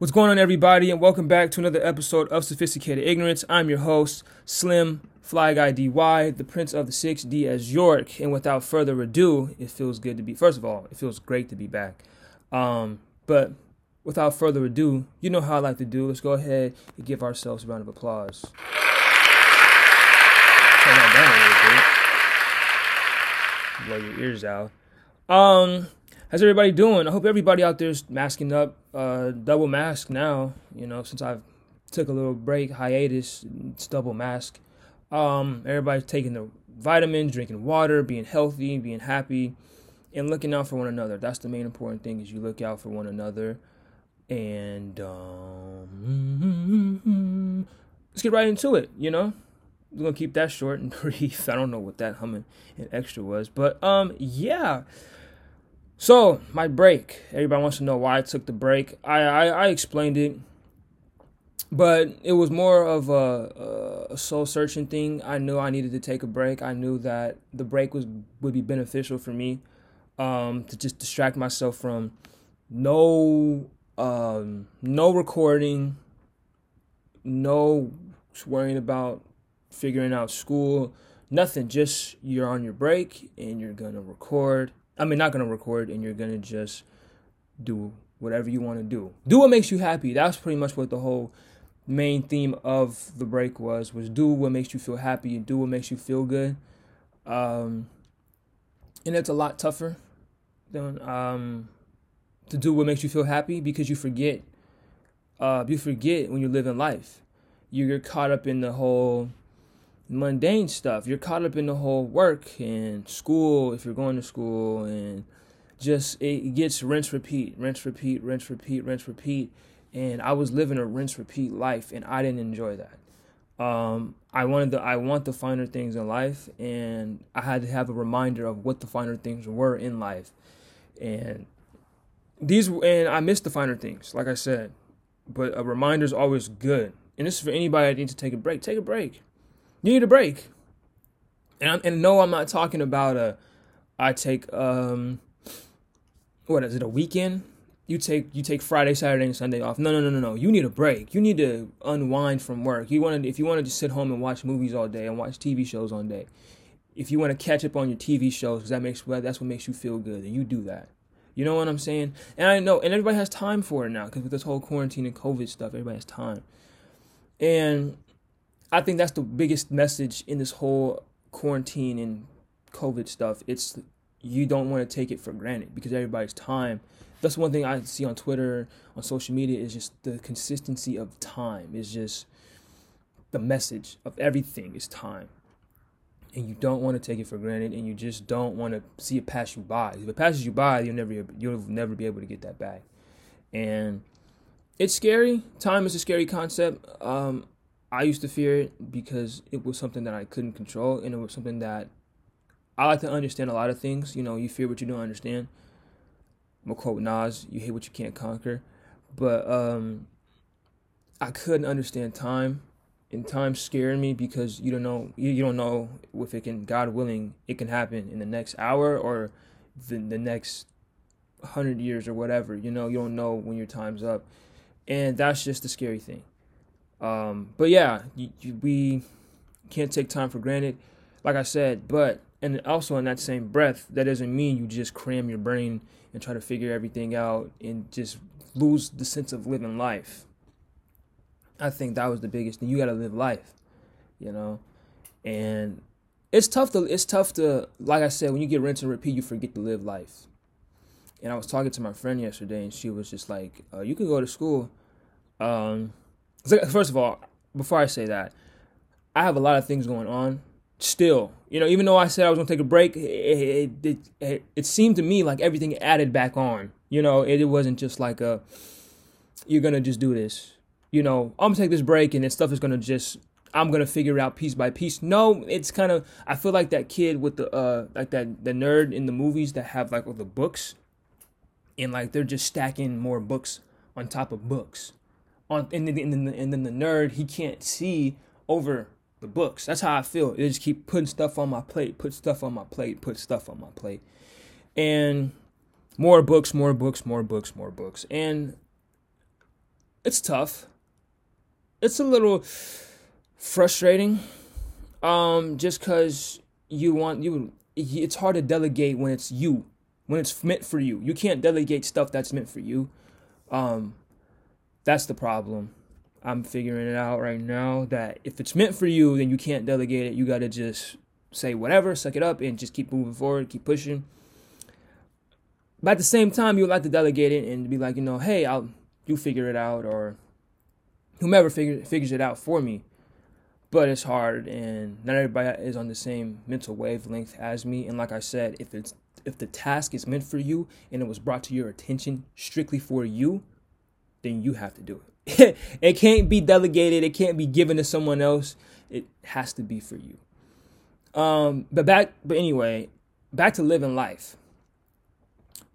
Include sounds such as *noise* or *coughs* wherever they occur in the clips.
What's going on, everybody, and welcome back to another episode of Sophisticated Ignorance. I'm your host, Slim Fly Guy DY, the Prince of the Six D as York. And without further ado, it feels good to be. First of all, it feels great to be back. Um, but without further ado, you know how I like to do. Let's go ahead and give ourselves a round of applause. Turn that down a little bit. Blow your ears out. Um, how's everybody doing? I hope everybody out there is masking up, uh, double mask now. You know, since I've took a little break, hiatus, it's double mask. Um, everybody's taking the vitamins, drinking water, being healthy, being happy, and looking out for one another. That's the main important thing is you look out for one another. And um, *laughs* let's get right into it. You know, we're gonna keep that short and *laughs* brief. I don't know what that humming and extra was, but um, yeah. So my break. Everybody wants to know why I took the break. I I, I explained it, but it was more of a, a soul searching thing. I knew I needed to take a break. I knew that the break was would be beneficial for me, um, to just distract myself from no um no recording, no worrying about figuring out school, nothing. Just you're on your break and you're gonna record I mean, not gonna record, and you're gonna just do whatever you want to do. Do what makes you happy. That's pretty much what the whole main theme of the break was: was do what makes you feel happy and do what makes you feel good. Um, and it's a lot tougher than um, to do what makes you feel happy because you forget. Uh, you forget when you're living life. You get caught up in the whole mundane stuff. You're caught up in the whole work and school if you're going to school and just it gets rinse repeat, rinse repeat, rinse repeat, rinse repeat. And I was living a rinse repeat life and I didn't enjoy that. Um, I wanted the I want the finer things in life and I had to have a reminder of what the finer things were in life. And these and I missed the finer things, like I said. But a reminder is always good. And this is for anybody that needs to take a break. Take a break you need a break. And I'm, and no, I'm not talking about a. I take um. What is it? A weekend? You take you take Friday, Saturday, and Sunday off. No, no, no, no, no. You need a break. You need to unwind from work. You want if you want to just sit home and watch movies all day and watch TV shows all day. If you want to catch up on your TV shows, because that makes that's what makes you feel good, and you do that. You know what I'm saying? And I know, and everybody has time for it now because with this whole quarantine and COVID stuff, everybody has time. And I think that's the biggest message in this whole quarantine and COVID stuff. It's you don't want to take it for granted because everybody's time. That's one thing I see on Twitter, on social media, is just the consistency of time. Is just the message of everything is time. And you don't want to take it for granted, and you just don't want to see it pass you by. If it passes you by, you'll never you'll never be able to get that back. And it's scary. Time is a scary concept. Um, I used to fear it because it was something that I couldn't control, and it was something that I like to understand a lot of things. You know, you fear what you don't understand. I'm quote Nas: "You hate what you can't conquer," but um, I couldn't understand time, and time scared me because you don't know you, you don't know if it can, God willing, it can happen in the next hour or the the next hundred years or whatever. You know, you don't know when your time's up, and that's just the scary thing. Um, but yeah, you, you, we can't take time for granted, like I said. But and also in that same breath, that doesn't mean you just cram your brain and try to figure everything out and just lose the sense of living life. I think that was the biggest thing. You got to live life, you know, and it's tough to it's tough to like I said when you get rinse and repeat, you forget to live life. And I was talking to my friend yesterday, and she was just like, uh, "You can go to school." Um, first of all, before I say that, I have a lot of things going on. Still, you know, even though I said I was gonna take a break, it it, it, it, seemed to me like everything added back on. You know, it, it wasn't just like a you're gonna just do this. You know, I'm gonna take this break and then stuff is gonna just I'm gonna figure it out piece by piece. No, it's kind of I feel like that kid with the uh like that the nerd in the movies that have like all the books, and like they're just stacking more books on top of books on and then, and, then, and then the nerd he can't see over the books. That's how I feel. They just keep putting stuff on my plate, put stuff on my plate, put stuff on my plate. And more books, more books, more books, more books. And it's tough. It's a little frustrating. Um, just cause you want you, it's hard to delegate when it's you, when it's meant for you. You can't delegate stuff that's meant for you. Um, that's the problem. I'm figuring it out right now that if it's meant for you, then you can't delegate it. You got to just say whatever, suck it up, and just keep moving forward, keep pushing. But at the same time, you like to delegate it and be like, you know, hey, I'll you figure it out, or whomever figure, figures it out for me. But it's hard, and not everybody is on the same mental wavelength as me. And like I said, if it's if the task is meant for you and it was brought to your attention strictly for you, then you have to do it. *laughs* it can't be delegated. It can't be given to someone else. It has to be for you. Um, but back, but anyway, back to living life.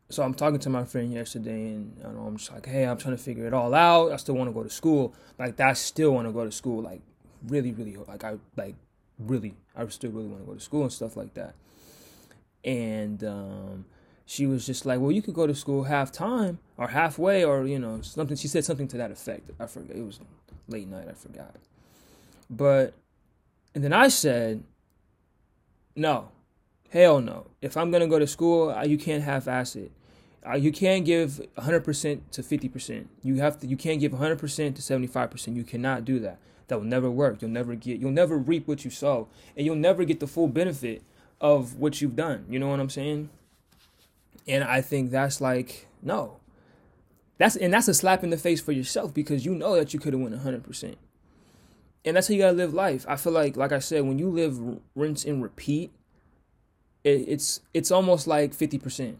So I'm talking to my friend yesterday, and know, I'm just like, hey, I'm trying to figure it all out. I still want to go to school. Like, I still want to go to school. Like, really, really, like I like really, I still really want to go to school and stuff like that. And um, she was just like, well, you could go to school half time or halfway or, you know, something. She said something to that effect. I forget. It was late night. I forgot. But, and then I said, no, hell no. If I'm going to go to school, you can't half ass it. You can't give 100% to 50%. You have to. You can't give 100% to 75%. You cannot do that. That will never work. You'll never get. You'll never reap what you sow, and you'll never get the full benefit of what you've done. You know what I'm saying? And I think that's like, no. That's and that's a slap in the face for yourself because you know that you could have went 100%. And that's how you got to live life. I feel like like I said when you live rinse and repeat, it, it's it's almost like 50%.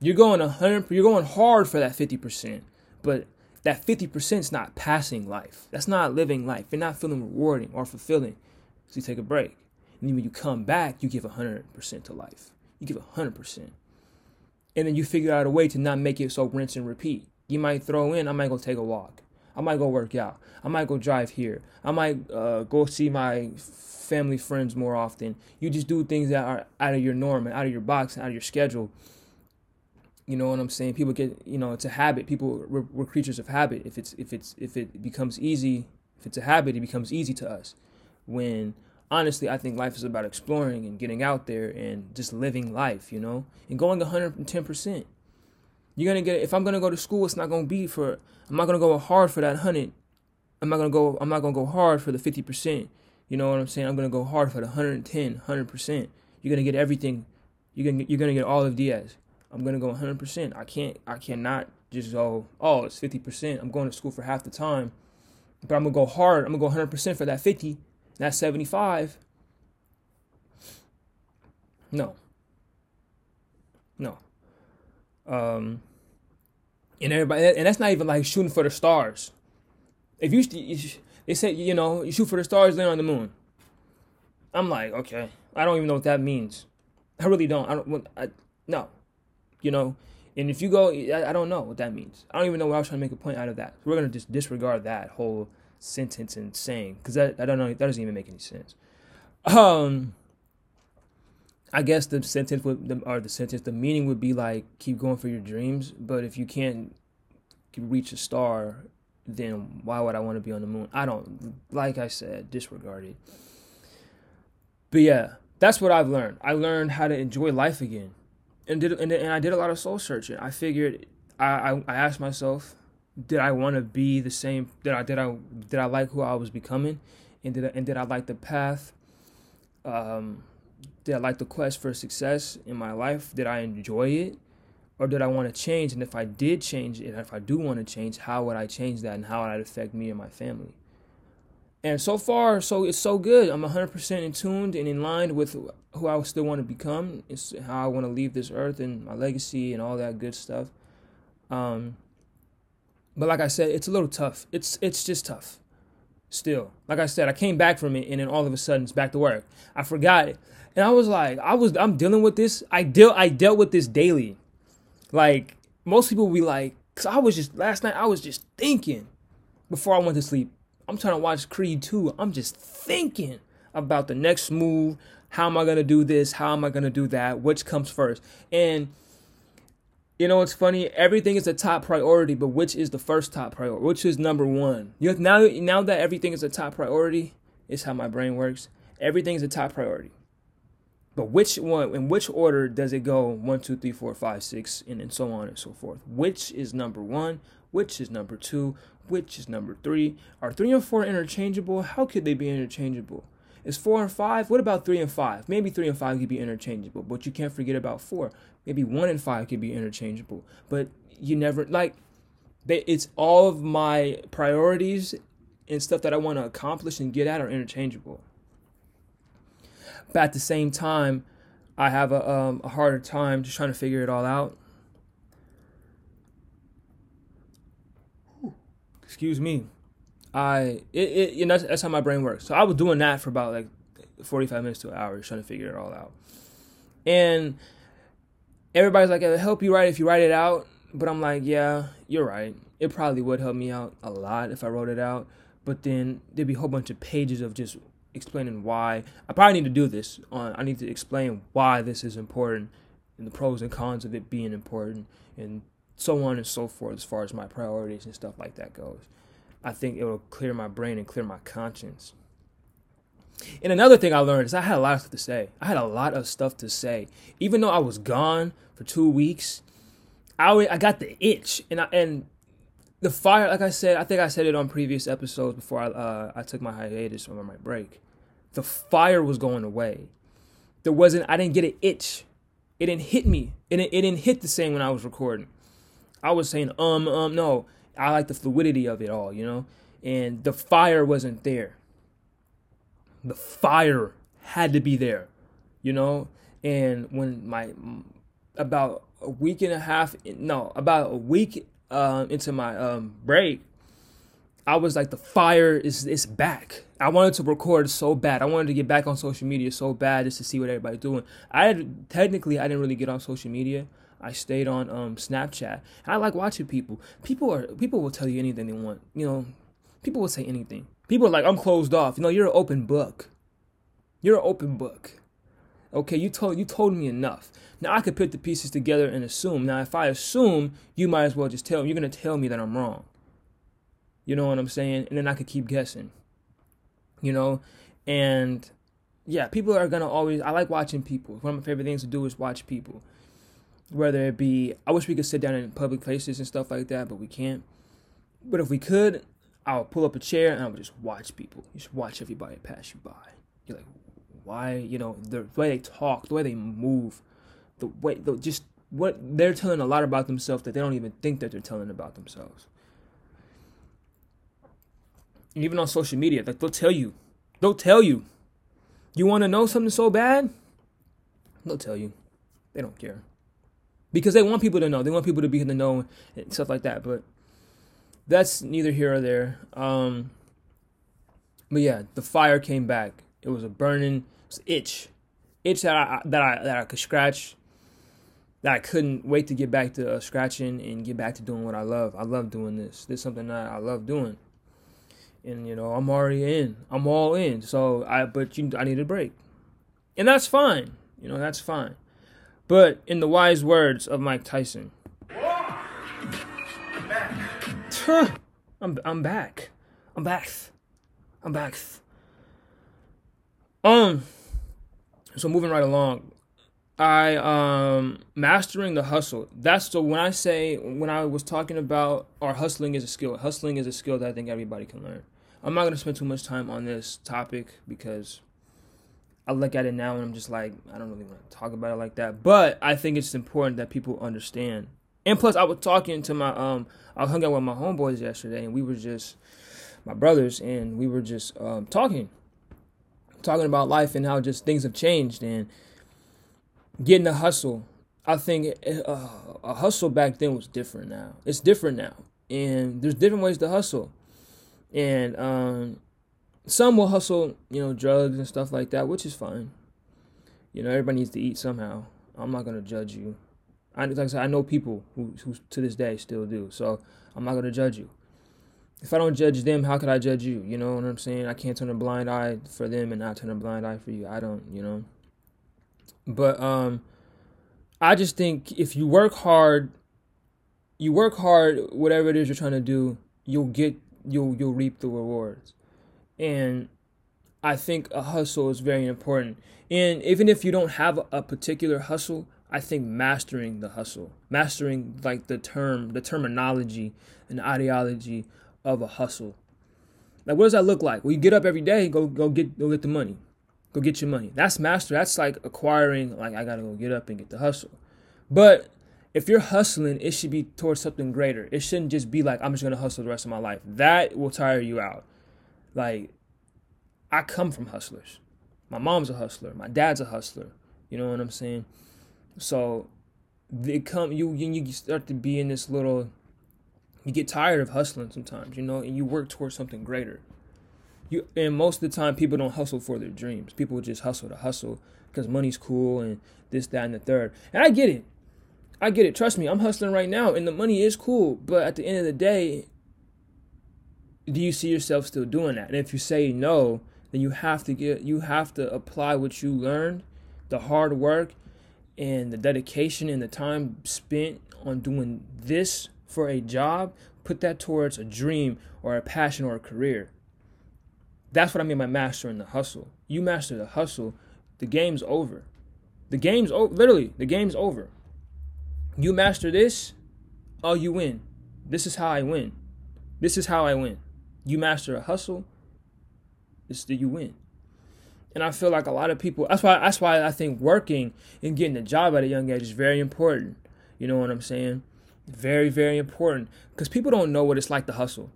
You're going 100 you're going hard for that 50%, but that 50% is not passing life. That's not living life. You're not feeling rewarding or fulfilling. So you take a break. And then when you come back, you give 100% to life. You give 100% and then you figure out a way to not make it so rinse and repeat. You might throw in, I might go take a walk. I might go work out. I might go drive here. I might uh, go see my family friends more often. You just do things that are out of your norm and out of your box and out of your schedule. You know what I'm saying? People get, you know, it's a habit. People we're, we're creatures of habit. If it's if it's if it becomes easy, if it's a habit, it becomes easy to us. When honestly, I think life is about exploring and getting out there and just living life, you know, and going 110%. You're gonna get if I'm gonna go to school, it's not gonna be for I'm not gonna go hard for that hundred. I'm not gonna go I'm not gonna go hard for the 50%. You know what I'm saying? I'm gonna go hard for the 110, 100%. You're gonna get everything. You're gonna you're gonna get all of Diaz. I'm gonna go 100%. I can't I cannot just go oh it's 50%. I'm going to school for half the time, but I'm gonna go hard. I'm gonna go 100% for that 50 that's 75. No. No. Um, and everybody, and that's not even like shooting for the stars. If you, they say, you know, you shoot for the stars, land on the moon. I'm like, okay, I don't even know what that means. I really don't. I don't. I, no, you know. And if you go, I, I don't know what that means. I don't even know what I was trying to make a point out of that. We're gonna just disregard that whole sentence and saying because that I don't know that doesn't even make any sense. Um, I guess the sentence would the, or the sentence the meaning would be like keep going for your dreams, but if you can't reach a star, then why would I want to be on the moon? I don't like I said disregard it. But yeah, that's what I've learned. I learned how to enjoy life again, and did and, and I did a lot of soul searching. I figured I I, I asked myself did I want to be the same? Did I did I did I like who I was becoming, and did I, and did I like the path? Um, did I like the quest for success in my life? Did I enjoy it, or did I want to change? And if I did change it, if I do want to change, how would I change that, and how would it affect me and my family? And so far, so it's so good. I'm 100% in tuned and in line with who I still want to become. It's how I want to leave this earth and my legacy and all that good stuff. Um, but like I said, it's a little tough. It's it's just tough. Still, like I said, I came back from it, and then all of a sudden it's back to work. I forgot it, and I was like, I was I'm dealing with this. I deal I dealt with this daily. Like most people be like, cause I was just last night I was just thinking before I went to sleep. I'm trying to watch Creed 2. I'm just thinking about the next move. How am I gonna do this? How am I gonna do that? Which comes first? And You know what's funny? Everything is a top priority, but which is the first top priority? Which is number one? You have, now, now that everything is a top priority, is how my brain works. Everything is a top priority. But which one, in which order does it go? One, two, three, four, five, six, and, and so on and so forth. Which is number one? Which is number two? Which is number three? Are three and four interchangeable? How could they be interchangeable? Is four and five? What about three and five? Maybe three and five could be interchangeable, but you can't forget about four. Maybe one and five could be interchangeable, but you never like. It's all of my priorities and stuff that I want to accomplish and get at are interchangeable. But at the same time, I have a, um, a harder time just trying to figure it all out. Excuse me. I it, it you know that's, that's how my brain works. So I was doing that for about like 45 minutes to an hour trying to figure it all out. And everybody's like, it'll help you write if you write it out. But I'm like, yeah, you're right. It probably would help me out a lot if I wrote it out. But then there'd be a whole bunch of pages of just explaining why. I probably need to do this. On I need to explain why this is important and the pros and cons of it being important and so on and so forth as far as my priorities and stuff like that goes. I think it will clear my brain and clear my conscience. And another thing I learned is I had a lot of stuff to say. I had a lot of stuff to say. Even though I was gone for two weeks, I, I got the itch. And I, and the fire, like I said, I think I said it on previous episodes before I, uh, I took my hiatus or my break. The fire was going away. There wasn't, I didn't get an itch. It didn't hit me. It it didn't hit the same when I was recording. I was saying, um, um, no. I like the fluidity of it all, you know? And the fire wasn't there. The fire had to be there, you know? And when my, about a week and a half, no, about a week um, into my um, break, I was like, the fire is is back. I wanted to record so bad. I wanted to get back on social media so bad just to see what everybody's doing. I had, technically I didn't really get on social media. I stayed on um, Snapchat. I like watching people. People are people will tell you anything they want. You know, people will say anything. People are like, I'm closed off. You know, you're an open book. You're an open book. Okay, you told you told me enough. Now I could put the pieces together and assume. Now if I assume, you might as well just tell me. You're gonna tell me that I'm wrong. You know what I'm saying? And then I could keep guessing. You know, and yeah, people are gonna always. I like watching people. One of my favorite things to do is watch people whether it be I wish we could sit down in public places and stuff like that, but we can't. But if we could, I would pull up a chair and I would just watch people. Just watch everybody pass you by. You're like, why? You know, the way they talk, the way they move, the way, the, just what they're telling a lot about themselves that they don't even think that they're telling about themselves. And even on social media, like they'll tell you, they'll tell you, you want to know something so bad, they'll tell you. They don't care because they want people to know. They want people to be in the know and stuff like that. But that's neither here or there. Um, but yeah, the fire came back. It was a burning it was itch, itch that I that I that I could scratch. That I couldn't wait to get back to uh, scratching and get back to doing what I love. I love doing this. This is something that I love doing. And you know, I'm already in. I'm all in. So I, but you, I need a break, and that's fine. You know, that's fine. But in the wise words of Mike Tyson, I'm I'm back. I'm back. I'm back. Um so moving right along. I um mastering the hustle. That's so when I say when I was talking about our hustling is a skill. Hustling is a skill that I think everybody can learn. I'm not gonna spend too much time on this topic because I look at it now and I'm just like, I don't really want to talk about it like that. But I think it's important that people understand. And plus, I was talking to my um, I hung out with my homeboys yesterday, and we were just my brothers, and we were just um, talking, talking about life and how just things have changed and getting a hustle. I think uh, a hustle back then was different. Now it's different now, and there's different ways to hustle, and um, some will hustle, you know, drugs and stuff like that, which is fine. You know, everybody needs to eat somehow. I'm not gonna judge you. I like I said, I know people who who to this day still do, so I'm not gonna judge you. If I don't judge them, how could I judge you? You know what I'm saying? I can't turn a blind eye for them and not turn a blind eye for you. I don't, you know. But um, I just think if you work hard you work hard, whatever it is you're trying to do, you'll get you'll you'll reap the rewards. And I think a hustle is very important. And even if you don't have a particular hustle, I think mastering the hustle, mastering like the term, the terminology and ideology of a hustle. Like what does that look like? Well, you get up every day, go go get go get the money. Go get your money. That's master. That's like acquiring like I gotta go get up and get the hustle. But if you're hustling, it should be towards something greater. It shouldn't just be like I'm just gonna hustle the rest of my life. That will tire you out. Like I come from hustlers. My mom's a hustler. My dad's a hustler. You know what I'm saying? So they come you you start to be in this little you get tired of hustling sometimes, you know, and you work towards something greater. You and most of the time people don't hustle for their dreams. People just hustle to hustle because money's cool and this, that, and the third. And I get it. I get it. Trust me, I'm hustling right now and the money is cool. But at the end of the day, do you see yourself still doing that? And if you say no, then you have to get you have to apply what you learned, the hard work and the dedication and the time spent on doing this for a job, put that towards a dream or a passion or a career. That's what I mean by mastering the hustle. You master the hustle, the game's over. The game's over. Literally, the game's over. You master this, oh, you win. This is how I win. This is how I win. You master a hustle, is that you win. And I feel like a lot of people that's why that's why I think working and getting a job at a young age is very important. You know what I'm saying? Very, very important. Because people don't know what it's like to hustle.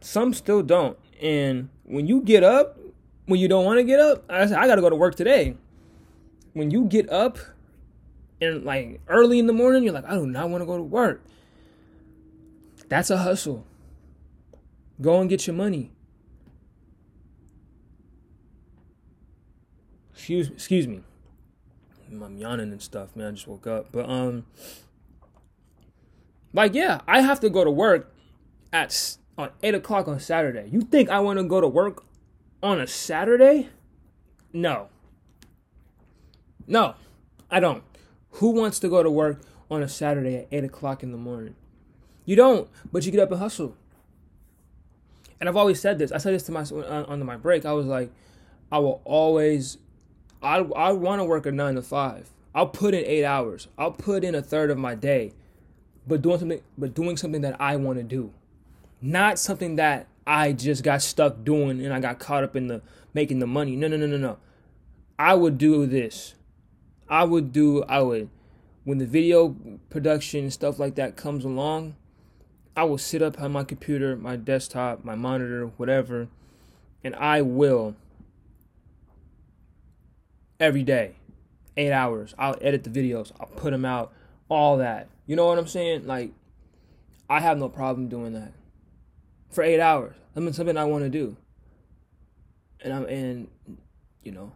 Some still don't. And when you get up, when you don't want to get up, I I gotta go to work today. When you get up and like early in the morning, you're like, I do not want to go to work. That's a hustle. Go and get your money. excuse excuse me. I'm yawning and stuff, man. I just woke up. But um like yeah, I have to go to work at on eight o'clock on Saturday. You think I want to go to work on a Saturday? No. No, I don't. Who wants to go to work on a Saturday at eight o'clock in the morning? You don't, but you get up and hustle. And I've always said this. I said this to my on, my break. I was like, I will always I I want to work a nine to five. I'll put in eight hours. I'll put in a third of my day, but doing something but doing something that I want to do, not something that I just got stuck doing and I got caught up in the making the money. No, no, no, no, no. I would do this. I would do. I would when the video production stuff like that comes along. I will sit up on my computer, my desktop, my monitor, whatever, and I will every day, eight hours. I'll edit the videos. I'll put them out. All that. You know what I'm saying? Like, I have no problem doing that for eight hours. I mean, something I want to do. And I'm and you know,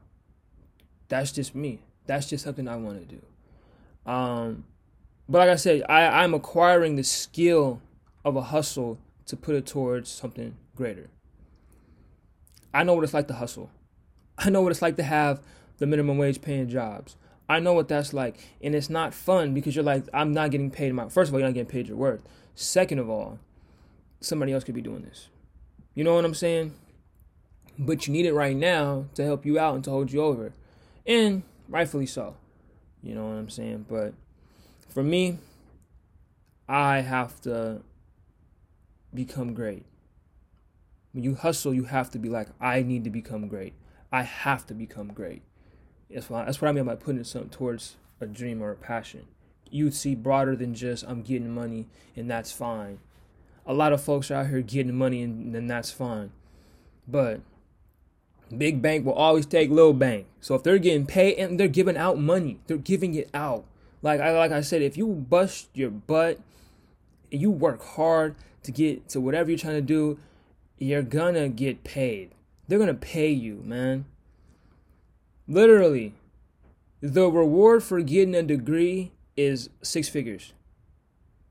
that's just me. That's just something I want to do. Um, but like I said, I, I'm acquiring the skill of a hustle to put it towards something greater. I know what it's like to hustle. I know what it's like to have the minimum wage paying jobs. I know what that's like. And it's not fun because you're like, I'm not getting paid my first of all, you're not getting paid your worth. Second of all, somebody else could be doing this. You know what I'm saying? But you need it right now to help you out and to hold you over. And rightfully so. You know what I'm saying? But for me, I have to become great. When you hustle, you have to be like, I need to become great. I have to become great. That's what, that's what I mean by putting something towards a dream or a passion. You see broader than just I'm getting money and that's fine. A lot of folks are out here getting money and then that's fine. But big bank will always take little bank. So if they're getting paid and they're giving out money, they're giving it out. Like I like I said, if you bust your butt and you work hard to get to whatever you're trying to do, you're gonna get paid. They're gonna pay you, man. Literally, the reward for getting a degree is six figures.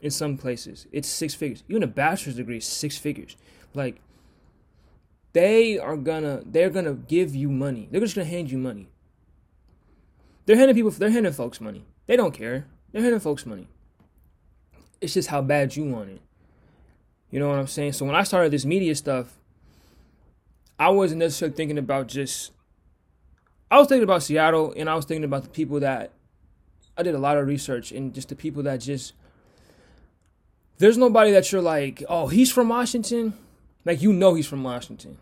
In some places, it's six figures. Even a bachelor's degree is six figures. Like, they are gonna, they're gonna give you money. They're just gonna hand you money. They're handing people, they're handing folks money. They don't care. They're handing folks money. It's just how bad you want it. You know what I'm saying? So when I started this media stuff, I wasn't necessarily thinking about just. I was thinking about Seattle, and I was thinking about the people that. I did a lot of research, and just the people that just. There's nobody that you're like, oh, he's from Washington. Like you know he's from Washington.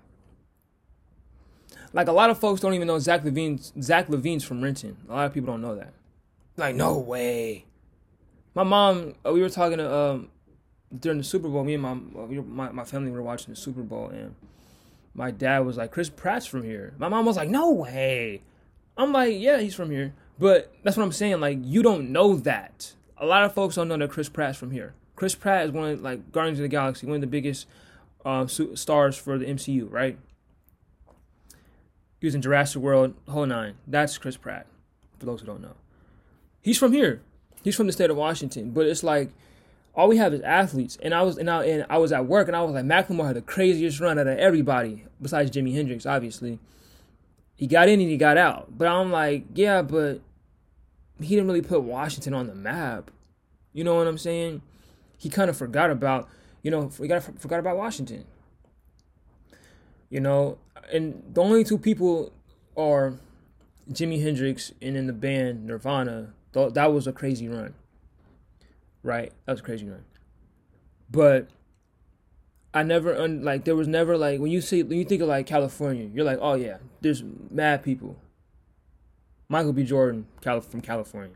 Like a lot of folks don't even know Zach LaVine's Zach LaVine's from Renton. A lot of people don't know that. Like no way. My mom, uh, we were talking to um, during the Super Bowl. Me and my, my my family were watching the Super Bowl, and my dad was like, "Chris Pratt's from here." My mom was like, "No way." I'm like, "Yeah, he's from here." But that's what I'm saying. Like you don't know that. A lot of folks don't know that Chris Pratt's from here. Chris Pratt is one of like Guardians of the Galaxy, one of the biggest uh, stars for the MCU, right? He was in Jurassic World, whole nine. That's Chris Pratt, for those who don't know. He's from here. He's from the state of Washington. But it's like all we have is athletes. And I was and I, and I was at work and I was like, Macklemore had the craziest run out of everybody, besides Jimi Hendrix, obviously. He got in and he got out. But I'm like, yeah, but he didn't really put Washington on the map. You know what I'm saying? He kind of forgot about, you know, we got forgot about Washington. You know, and the only two people are Jimi Hendrix and in the band Nirvana. That was a crazy run. Right? That was crazy run. But I never un- like there was never like when you see when you think of like California, you're like, oh yeah, there's mad people. Michael B. Jordan, Calif- from California.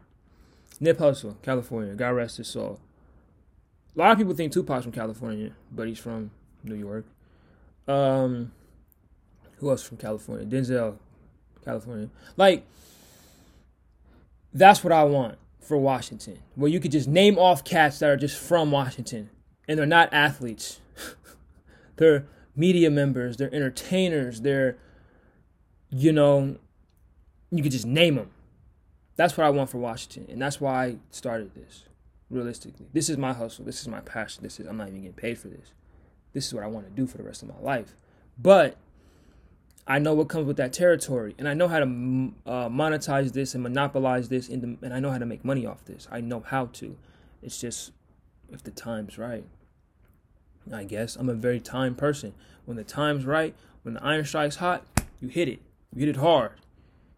Nip Hussle, California. God rest his soul. A lot of people think Tupac's from California, but he's from New York. Um, who else from California? Denzel, California. Like, that's what I want for Washington, where you could just name off cats that are just from Washington, and they're not athletes. *laughs* they're media members, they're entertainers, they're, you know, you could just name them. That's what I want for Washington, and that's why I started this. Realistically, this is my hustle. This is my passion. This is I'm not even getting paid for this. This is what I want to do for the rest of my life. But I know what comes with that territory, and I know how to uh, monetize this and monopolize this, the, and I know how to make money off this. I know how to. It's just if the time's right. I guess I'm a very time person. When the time's right, when the iron strikes hot, you hit it. You hit it hard.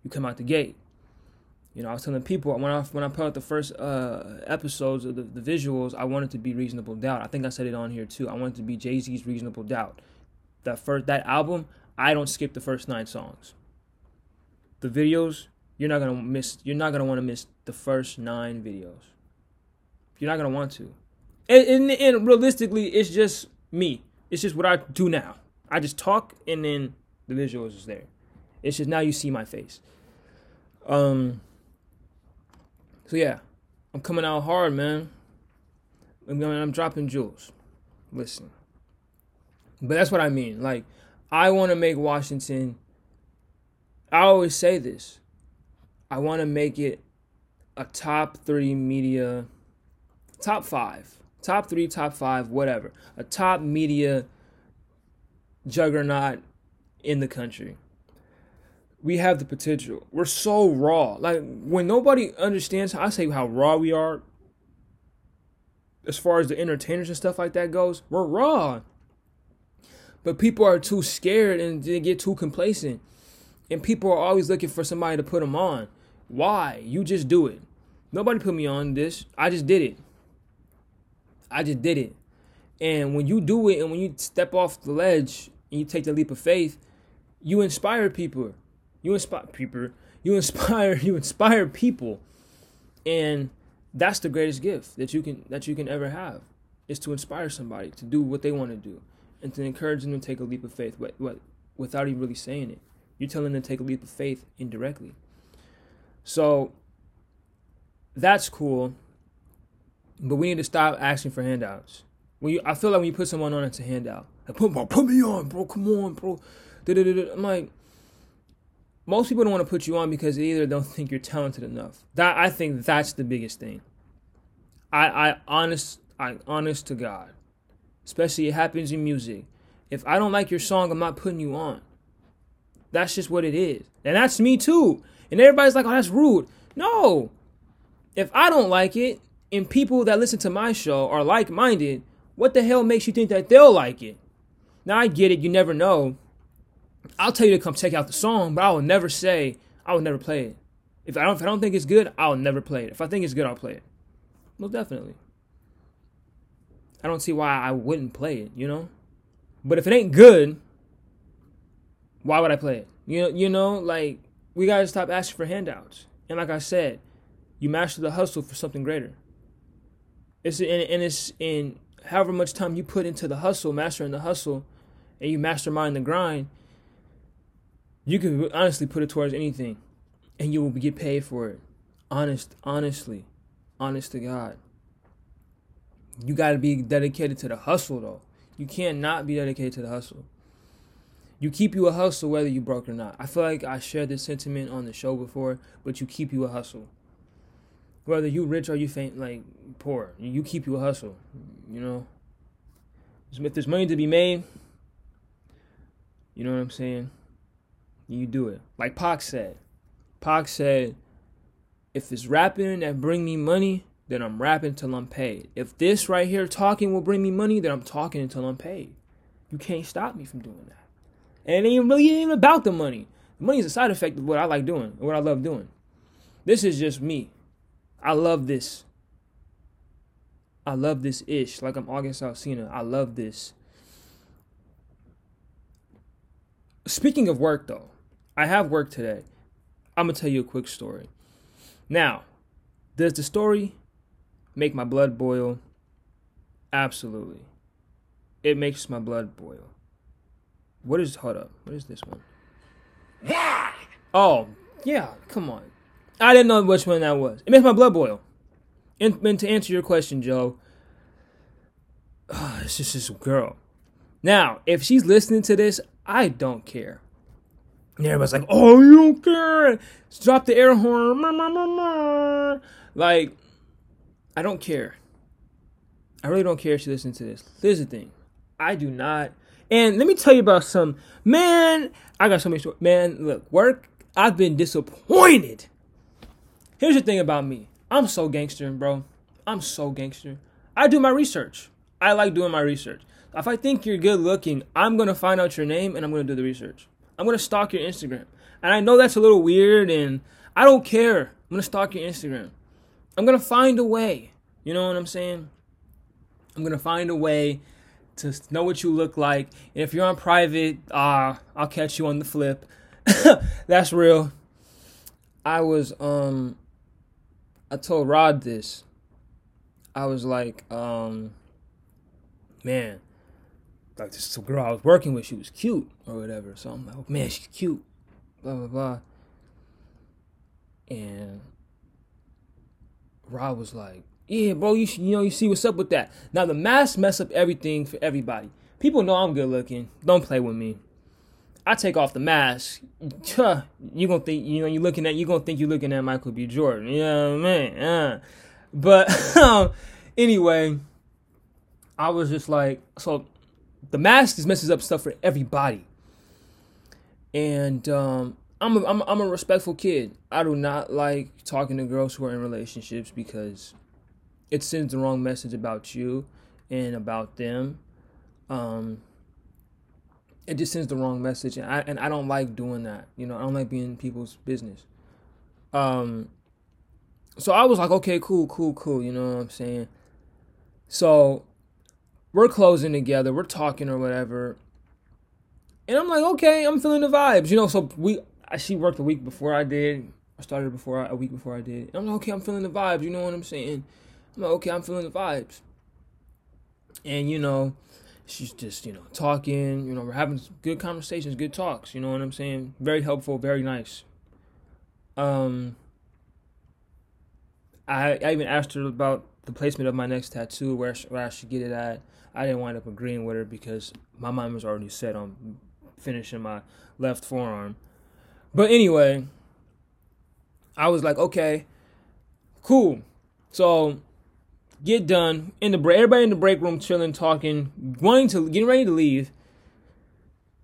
You come out the gate. You know, I was telling people when I when I put out the first uh, episodes of the, the visuals, I wanted to be Reasonable Doubt. I think I said it on here too. I wanted to be Jay Z's Reasonable Doubt. That first that album, I don't skip the first nine songs. The videos, you're not gonna miss. You're not gonna want to miss the first nine videos. You're not gonna want to. And, and, and realistically, it's just me. It's just what I do now. I just talk, and then the visuals is there. It's just now you see my face. Um. So yeah, I'm coming out hard, man. I'm, I'm dropping jewels. Listen. But that's what I mean. Like I want to make Washington. I always say this. I want to make it a top three media, top five, top three, top five, whatever, a top media juggernaut in the country. We have the potential. We're so raw. Like when nobody understands, I say how raw we are. As far as the entertainers and stuff like that goes, we're raw. But people are too scared and they get too complacent. And people are always looking for somebody to put them on. Why? You just do it. Nobody put me on this. I just did it. I just did it. And when you do it and when you step off the ledge and you take the leap of faith, you inspire people. You inspire people. You inspire *laughs* you inspire people. And that's the greatest gift that you can that you can ever have is to inspire somebody to do what they want to do and to encourage them to take a leap of faith what, what, without even really saying it. You're telling them to take a leap of faith indirectly. So that's cool. But we need to stop asking for handouts. When you, I feel like when you put someone on, it's a handout. Like, put, put me on, bro. Come on, bro. Da-da-da-da. I'm like, most people don't want to put you on because they either don't *laughs* think you're talented enough. That I think that's the biggest thing. I, I honest, I honest to God especially it happens in music. If I don't like your song, I'm not putting you on. That's just what it is. And that's me too. And everybody's like, oh, that's rude. No. If I don't like it, and people that listen to my show are like minded, what the hell makes you think that they'll like it? Now I get it, you never know. I'll tell you to come check out the song, but I will never say I will never play it. If I don't if I don't think it's good, I'll never play it. If I think it's good, I'll play it. Most definitely. I don't see why I wouldn't play it, you know? But if it ain't good, why would I play it? You know, you know, like we gotta stop asking for handouts. And like I said, you master the hustle for something greater. It's in and it's in however much time you put into the hustle, mastering the hustle, and you mastermind the grind, you can honestly put it towards anything, and you will get paid for it. Honest, honestly, honest to God. You got to be dedicated to the hustle, though. You can't not be dedicated to the hustle. You keep you a hustle whether you broke or not. I feel like I shared this sentiment on the show before, but you keep you a hustle. Whether you rich or you faint like poor, you keep you a hustle. You know, if there's money to be made, you know what I'm saying. You do it. Like Pac said. Pac said, if it's rapping that bring me money, then I'm rapping till I'm paid. If this right here talking will bring me money, then I'm talking until I'm paid. You can't stop me from doing that. And it ain't really even about the money. The money is a side effect of what I like doing, what I love doing. This is just me. I love this. I love this ish. Like I'm August Alsina. I love this. Speaking of work though, I have work today. I'm gonna tell you a quick story. Now, does the story make my blood boil? Absolutely. It makes my blood boil. What is hold up? What is this one? Why? Oh, yeah, come on. I didn't know which one that was. It makes my blood boil. And, and to answer your question, Joe, *sighs* uh, it's just this girl. Now, if she's listening to this, I don't care. And everybody's like, "Oh, you don't care." Drop the air horn. Like, I don't care. I really don't care if she listens to this. Here's the thing: I do not. And let me tell you about some man. I got so many stories. Man, look, work. I've been disappointed Here's the thing about me. I'm so gangster, bro. I'm so gangster. I do my research. I like doing my research. If I think you're good looking, I'm gonna find out your name and I'm gonna do the research. I'm gonna stalk your Instagram. And I know that's a little weird and I don't care. I'm gonna stalk your Instagram. I'm gonna find a way. You know what I'm saying? I'm gonna find a way to know what you look like. And if you're on private, uh, I'll catch you on the flip. *laughs* that's real. I was um I told Rod this. I was like, um, man, like this girl I was working with, she was cute or whatever. So I'm like, oh, man, she's cute, blah blah blah. And Rod was like, yeah, bro, you you know, you see what's up with that. Now the mask mess up everything for everybody. People know I'm good looking. Don't play with me. I take off the mask, you gonna think you know you looking at you gonna think you're looking at Michael B. Jordan. You know what I mean? But *laughs* um, anyway, I was just like, so the mask just messes up stuff for everybody. And um, I'm a, I'm, I'm a respectful kid. I do not like talking to girls who are in relationships because it sends the wrong message about you and about them. Um, it just sends the wrong message and I and I don't like doing that. You know, I don't like being people's business. Um so I was like, okay, cool, cool, cool, you know what I'm saying? So we're closing together, we're talking or whatever. And I'm like, okay, I'm feeling the vibes. You know, so we I she worked a week before I did. I started before I, a week before I did. And I'm like, okay, I'm feeling the vibes, you know what I'm saying? I'm like, okay, I'm feeling the vibes. And you know, she's just you know talking you know we're having good conversations good talks you know what i'm saying very helpful very nice um i i even asked her about the placement of my next tattoo where, where i should get it at i didn't wind up agreeing with her because my mind was already set on finishing my left forearm but anyway i was like okay cool so get done in the break. Everybody in the break room, chilling, talking, wanting to, getting ready to leave.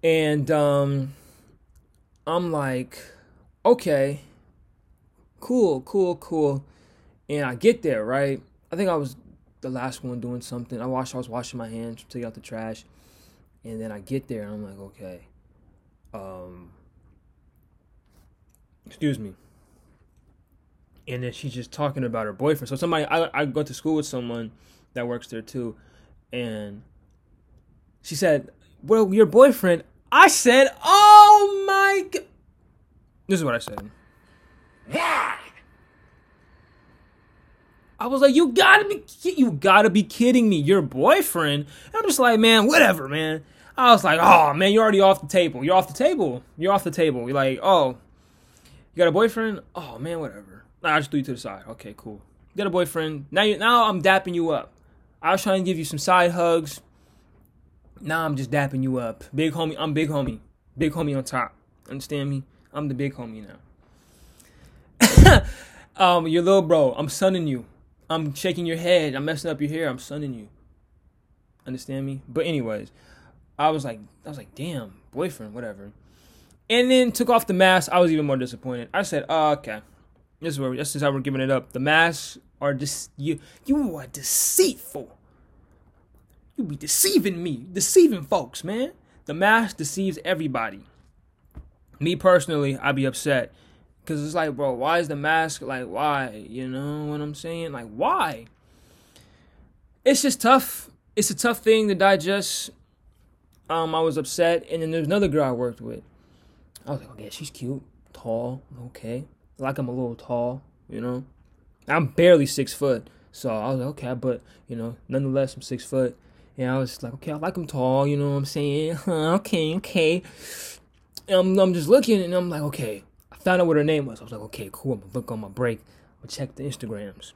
And um, I'm like, okay, cool, cool, cool. And I get there, right? I think I was the last one doing something. I watched. I was washing my hands, take out the trash, and then I get there and I'm like, okay, um, excuse me. And then she's just talking about her boyfriend. So somebody, I I go to school with someone that works there too, and she said, "Well, your boyfriend." I said, "Oh my." God. This is what I said. Why? I was like, you gotta be, you gotta be kidding me. Your boyfriend? And I'm just like, man, whatever, man. I was like, oh man, you're already off the table. You're off the table. You're off the table. You're like, oh, you got a boyfriend? Oh man, whatever. Nah, I just threw you to the side. Okay, cool. You got a boyfriend. Now you, now I'm dapping you up. I was trying to give you some side hugs. Now I'm just dapping you up. Big homie, I'm big homie. Big homie on top. Understand me? I'm the big homie now. *coughs* um, your little bro, I'm sunning you. I'm shaking your head. I'm messing up your hair. I'm sunning you. Understand me? But anyways, I was like, I was like, damn, boyfriend, whatever. And then took off the mask. I was even more disappointed. I said, oh, okay, this is where this is how we're giving it up. The masks are just you. You are deceitful. You be deceiving me, deceiving folks, man. The mask deceives everybody. Me personally, I'd be upset Cause it's like, bro, why is the mask like why? You know what I'm saying? Like why? It's just tough. It's a tough thing to digest. Um, I was upset, and then there's another girl I worked with. I was like, oh, okay, she's cute, tall, okay. Like I'm a little tall, you know. I'm barely six foot, so I was like, okay, but you know, nonetheless, I'm six foot. And I was like, okay, I like him tall, you know what I'm saying? *laughs* okay, okay. And I'm, I'm just looking, and I'm like, okay, I Found out what her name was. I was like, okay, cool. I'm gonna look on my break. I'm gonna check the Instagrams.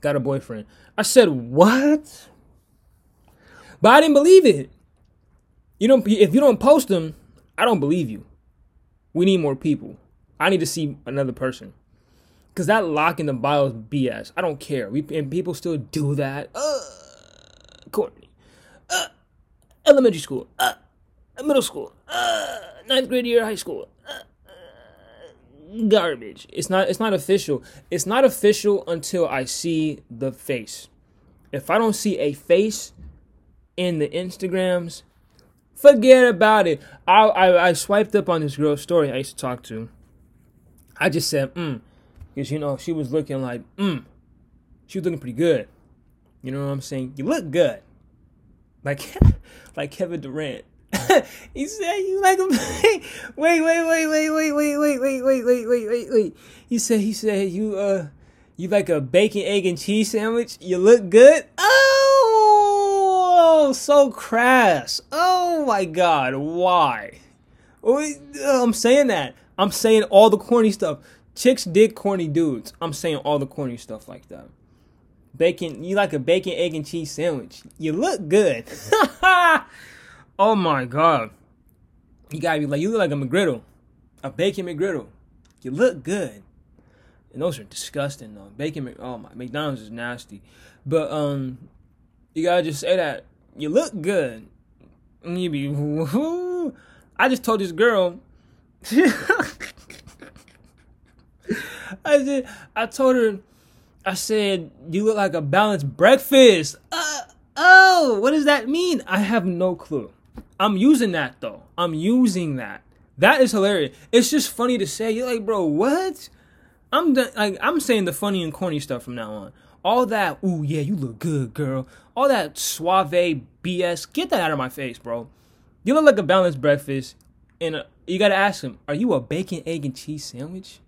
Got a boyfriend. I said, what? But I didn't believe it. You don't. If you don't post them, I don't believe you. We need more people. I need to see another person. Cause that lock in the bio is BS. I don't care. We and people still do that. Uh, Courtney. Uh, elementary school. Uh, middle school. Uh, ninth grade year high school. Uh, garbage. It's not it's not official. It's not official until I see the face. If I don't see a face in the Instagrams, forget about it. I I, I swiped up on this girl's story I used to talk to. I just said, mm. Because you know, she was looking like, mm. She was looking pretty good. You know what I'm saying? You look good. Like like Kevin Durant. he said you like him. wait, wait, wait, wait, wait, wait, wait, wait, wait, wait, wait, wait, wait. He said he said you uh you like a bacon, egg, and cheese sandwich. You look good. Oh, so crass. Oh my god, why? I'm saying that. I'm saying all the corny stuff. Chicks dig corny dudes. I'm saying all the corny stuff like that. Bacon, you like a bacon, egg, and cheese sandwich. You look good. *laughs* Oh my god. You gotta be like, you look like a McGriddle. A bacon McGriddle. You look good. And those are disgusting though. Bacon oh my McDonald's is nasty. But um you gotta just say that. You look good. And you be woo. I just told this girl I said I told her I said, you look like a balanced breakfast. Uh, oh, what does that mean? I have no clue. I'm using that though. I'm using that. That is hilarious. It's just funny to say. You're like, bro, what? I'm the, like, I'm saying the funny and corny stuff from now on. All that, ooh yeah, you look good, girl. All that suave BS, get that out of my face, bro. You look like a balanced breakfast, and a, you gotta ask them, are you a bacon, egg, and cheese sandwich?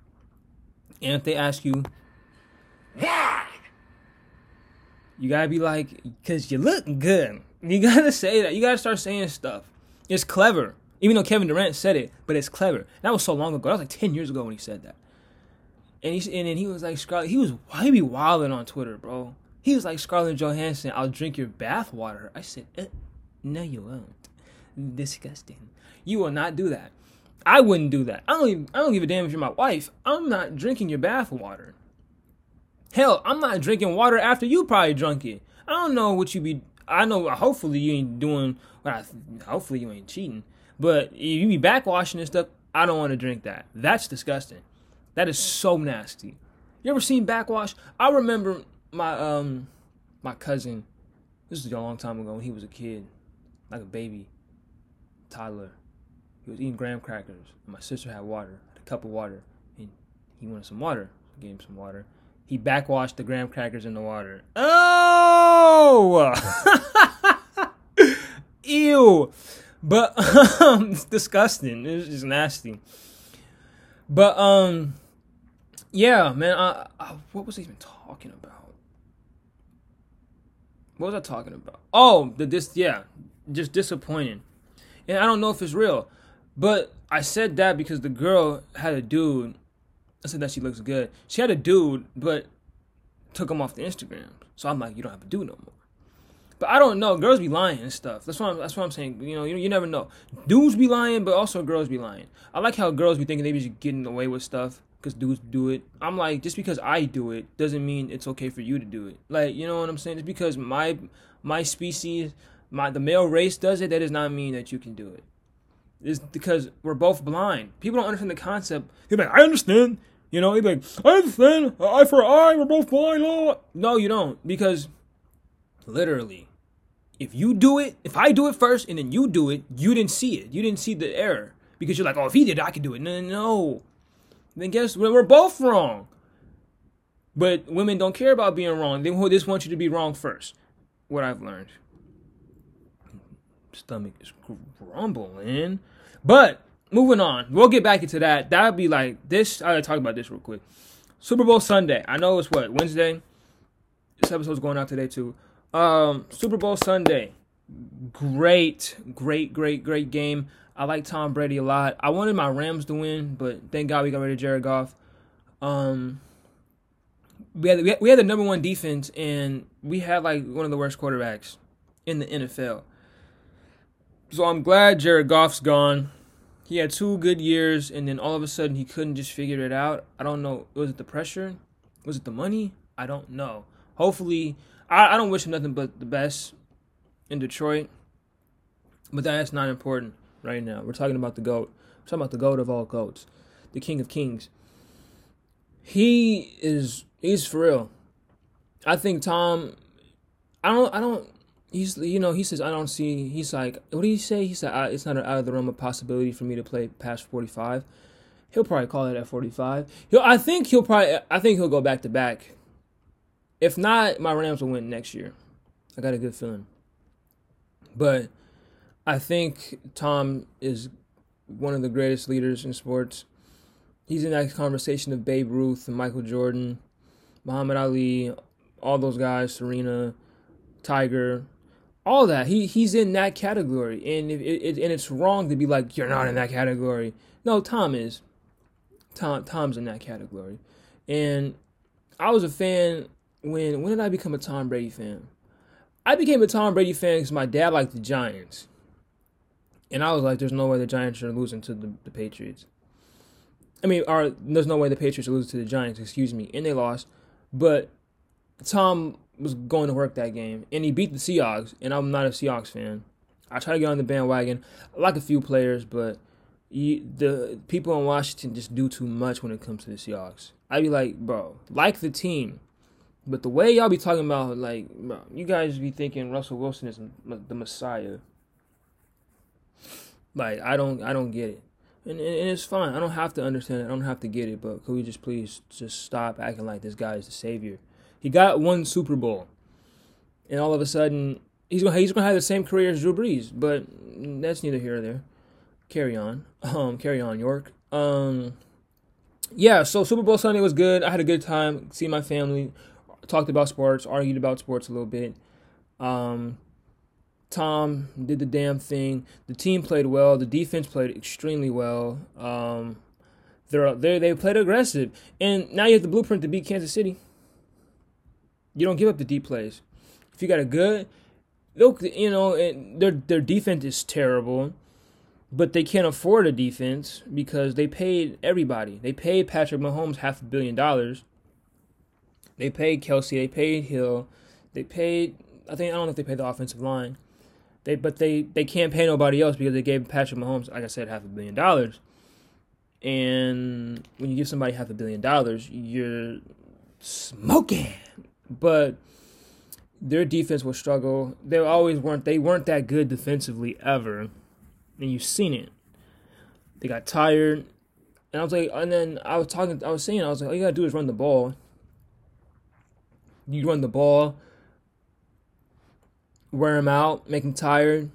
And if they ask you, why? You gotta be like, cause you look good. You gotta say that. You gotta start saying stuff. It's clever. Even though Kevin Durant said it, but it's clever. That was so long ago. That was like ten years ago when he said that. And he and then he was like Scarlett. He was he be wilding on Twitter, bro. He was like Scarlett Johansson. I'll drink your bath water. I said, eh, no, you won't. Disgusting. You will not do that. I wouldn't do that. I don't. Even, I don't give a damn if you're my wife. I'm not drinking your bath water. Hell, I'm not drinking water after you probably drunk it. I don't know what you be I know. Hopefully, you ain't doing. Well, hopefully, you ain't cheating. But if you be backwashing and stuff, I don't want to drink that. That's disgusting. That is so nasty. You ever seen backwash? I remember my um my cousin. This is a long time ago when he was a kid, like a baby, toddler. He was eating graham crackers. My sister had water, had a cup of water, and he wanted some water. I gave him some water. He backwashed the graham crackers in the water. Oh, *laughs* ew! But *laughs* um, it's disgusting. It's just nasty. But um, yeah, man. I, I, what was I even talking about? What was I talking about? Oh, the this yeah, just disappointing. And I don't know if it's real, but I said that because the girl had a dude. I said that she looks good. She had a dude, but took him off the Instagram. So I'm like, you don't have to do no more. But I don't know. Girls be lying and stuff. That's what I'm, that's what I'm saying. You know, you, you never know. Dudes be lying, but also girls be lying. I like how girls be thinking they be just getting away with stuff because dudes do it. I'm like, just because I do it doesn't mean it's okay for you to do it. Like, you know what I'm saying? Just because my my species, my the male race does it, that does not mean that you can do it. It's because we're both blind. People don't understand the concept. They're like, I understand. You know, they're like, I understand. Uh, eye for eye. We're both blind. No, you don't. Because literally, if you do it, if I do it first and then you do it, you didn't see it. You didn't see the error because you're like, oh, if he did, it, I could do it. No, no, no. Then guess what? We're both wrong. But women don't care about being wrong. They just want you to be wrong first. What I've learned. Stomach is grumbling. But moving on. We'll get back into that. That would be like this. I gotta talk about this real quick. Super Bowl Sunday. I know it's what Wednesday. This episode's going out today too. Um, Super Bowl Sunday. Great, great, great, great game. I like Tom Brady a lot. I wanted my Rams to win, but thank God we got rid of Jared Goff. Um, we had we had the number one defense, and we had like one of the worst quarterbacks in the NFL. So I'm glad Jared Goff's gone. He had two good years, and then all of a sudden he couldn't just figure it out. I don't know. Was it the pressure? Was it the money? I don't know. Hopefully, I, I don't wish him nothing but the best in Detroit, but that's not important right now. We're talking about the GOAT. We're talking about the GOAT of all GOATs, the King of Kings. He is he's for real. I think Tom I don't I don't he's you know, he says I don't see he's like what do you say? He said it's not out of the realm of possibility for me to play past 45. He'll probably call it at 45. He'll I think he'll probably I think he'll go back to back. If not, my Rams will win next year. I got a good feeling. But I think Tom is one of the greatest leaders in sports. He's in that conversation of Babe Ruth and Michael Jordan, Muhammad Ali, all those guys, Serena, Tiger, all that. He he's in that category, and it, it, and it's wrong to be like you're not in that category. No, Tom is. Tom Tom's in that category, and I was a fan when when did I become a Tom Brady fan? I became a Tom Brady fan because my dad liked the Giants. And I was like, there's no way the Giants are losing to the, the Patriots. I mean, there's no way the Patriots are losing to the Giants, excuse me. And they lost. But Tom was going to work that game. And he beat the Seahawks. And I'm not a Seahawks fan. I try to get on the bandwagon. I like a few players, but you, the people in Washington just do too much when it comes to the Seahawks. I'd be like, bro, like the team. But the way y'all be talking about, like, bro, you guys be thinking Russell Wilson is the Messiah. Like I don't I don't get it. And, and it's fine. I don't have to understand it. I don't have to get it. But could we just please just stop acting like this guy is the savior? He got one Super Bowl, and all of a sudden he's gonna he's gonna have the same career as Drew Brees. But that's neither here nor there. Carry on. Um, carry on, York. Um, yeah. So Super Bowl Sunday was good. I had a good time. See my family. Talked about sports. Argued about sports a little bit. Um, Tom did the damn thing. The team played well. The defense played extremely well. Um, they're, they they played aggressive, and now you have the blueprint to beat Kansas City. You don't give up the deep plays. If you got a good, look, you know, their their defense is terrible, but they can't afford a defense because they paid everybody. They paid Patrick Mahomes half a billion dollars. They paid Kelce. They paid Hill. They paid. I think I don't know if they paid the offensive line. They but they they can't pay nobody else because they gave Patrick Mahomes, like I said, half a billion dollars. And when you give somebody half a billion dollars, you're smoking. but their defense will struggle. They always weren't. They weren't that good defensively ever, and you've seen it. They got tired, and I was like, and then I was talking. I was saying, I was like, all you gotta do is run the ball. You run the ball, wear them out, make them tired.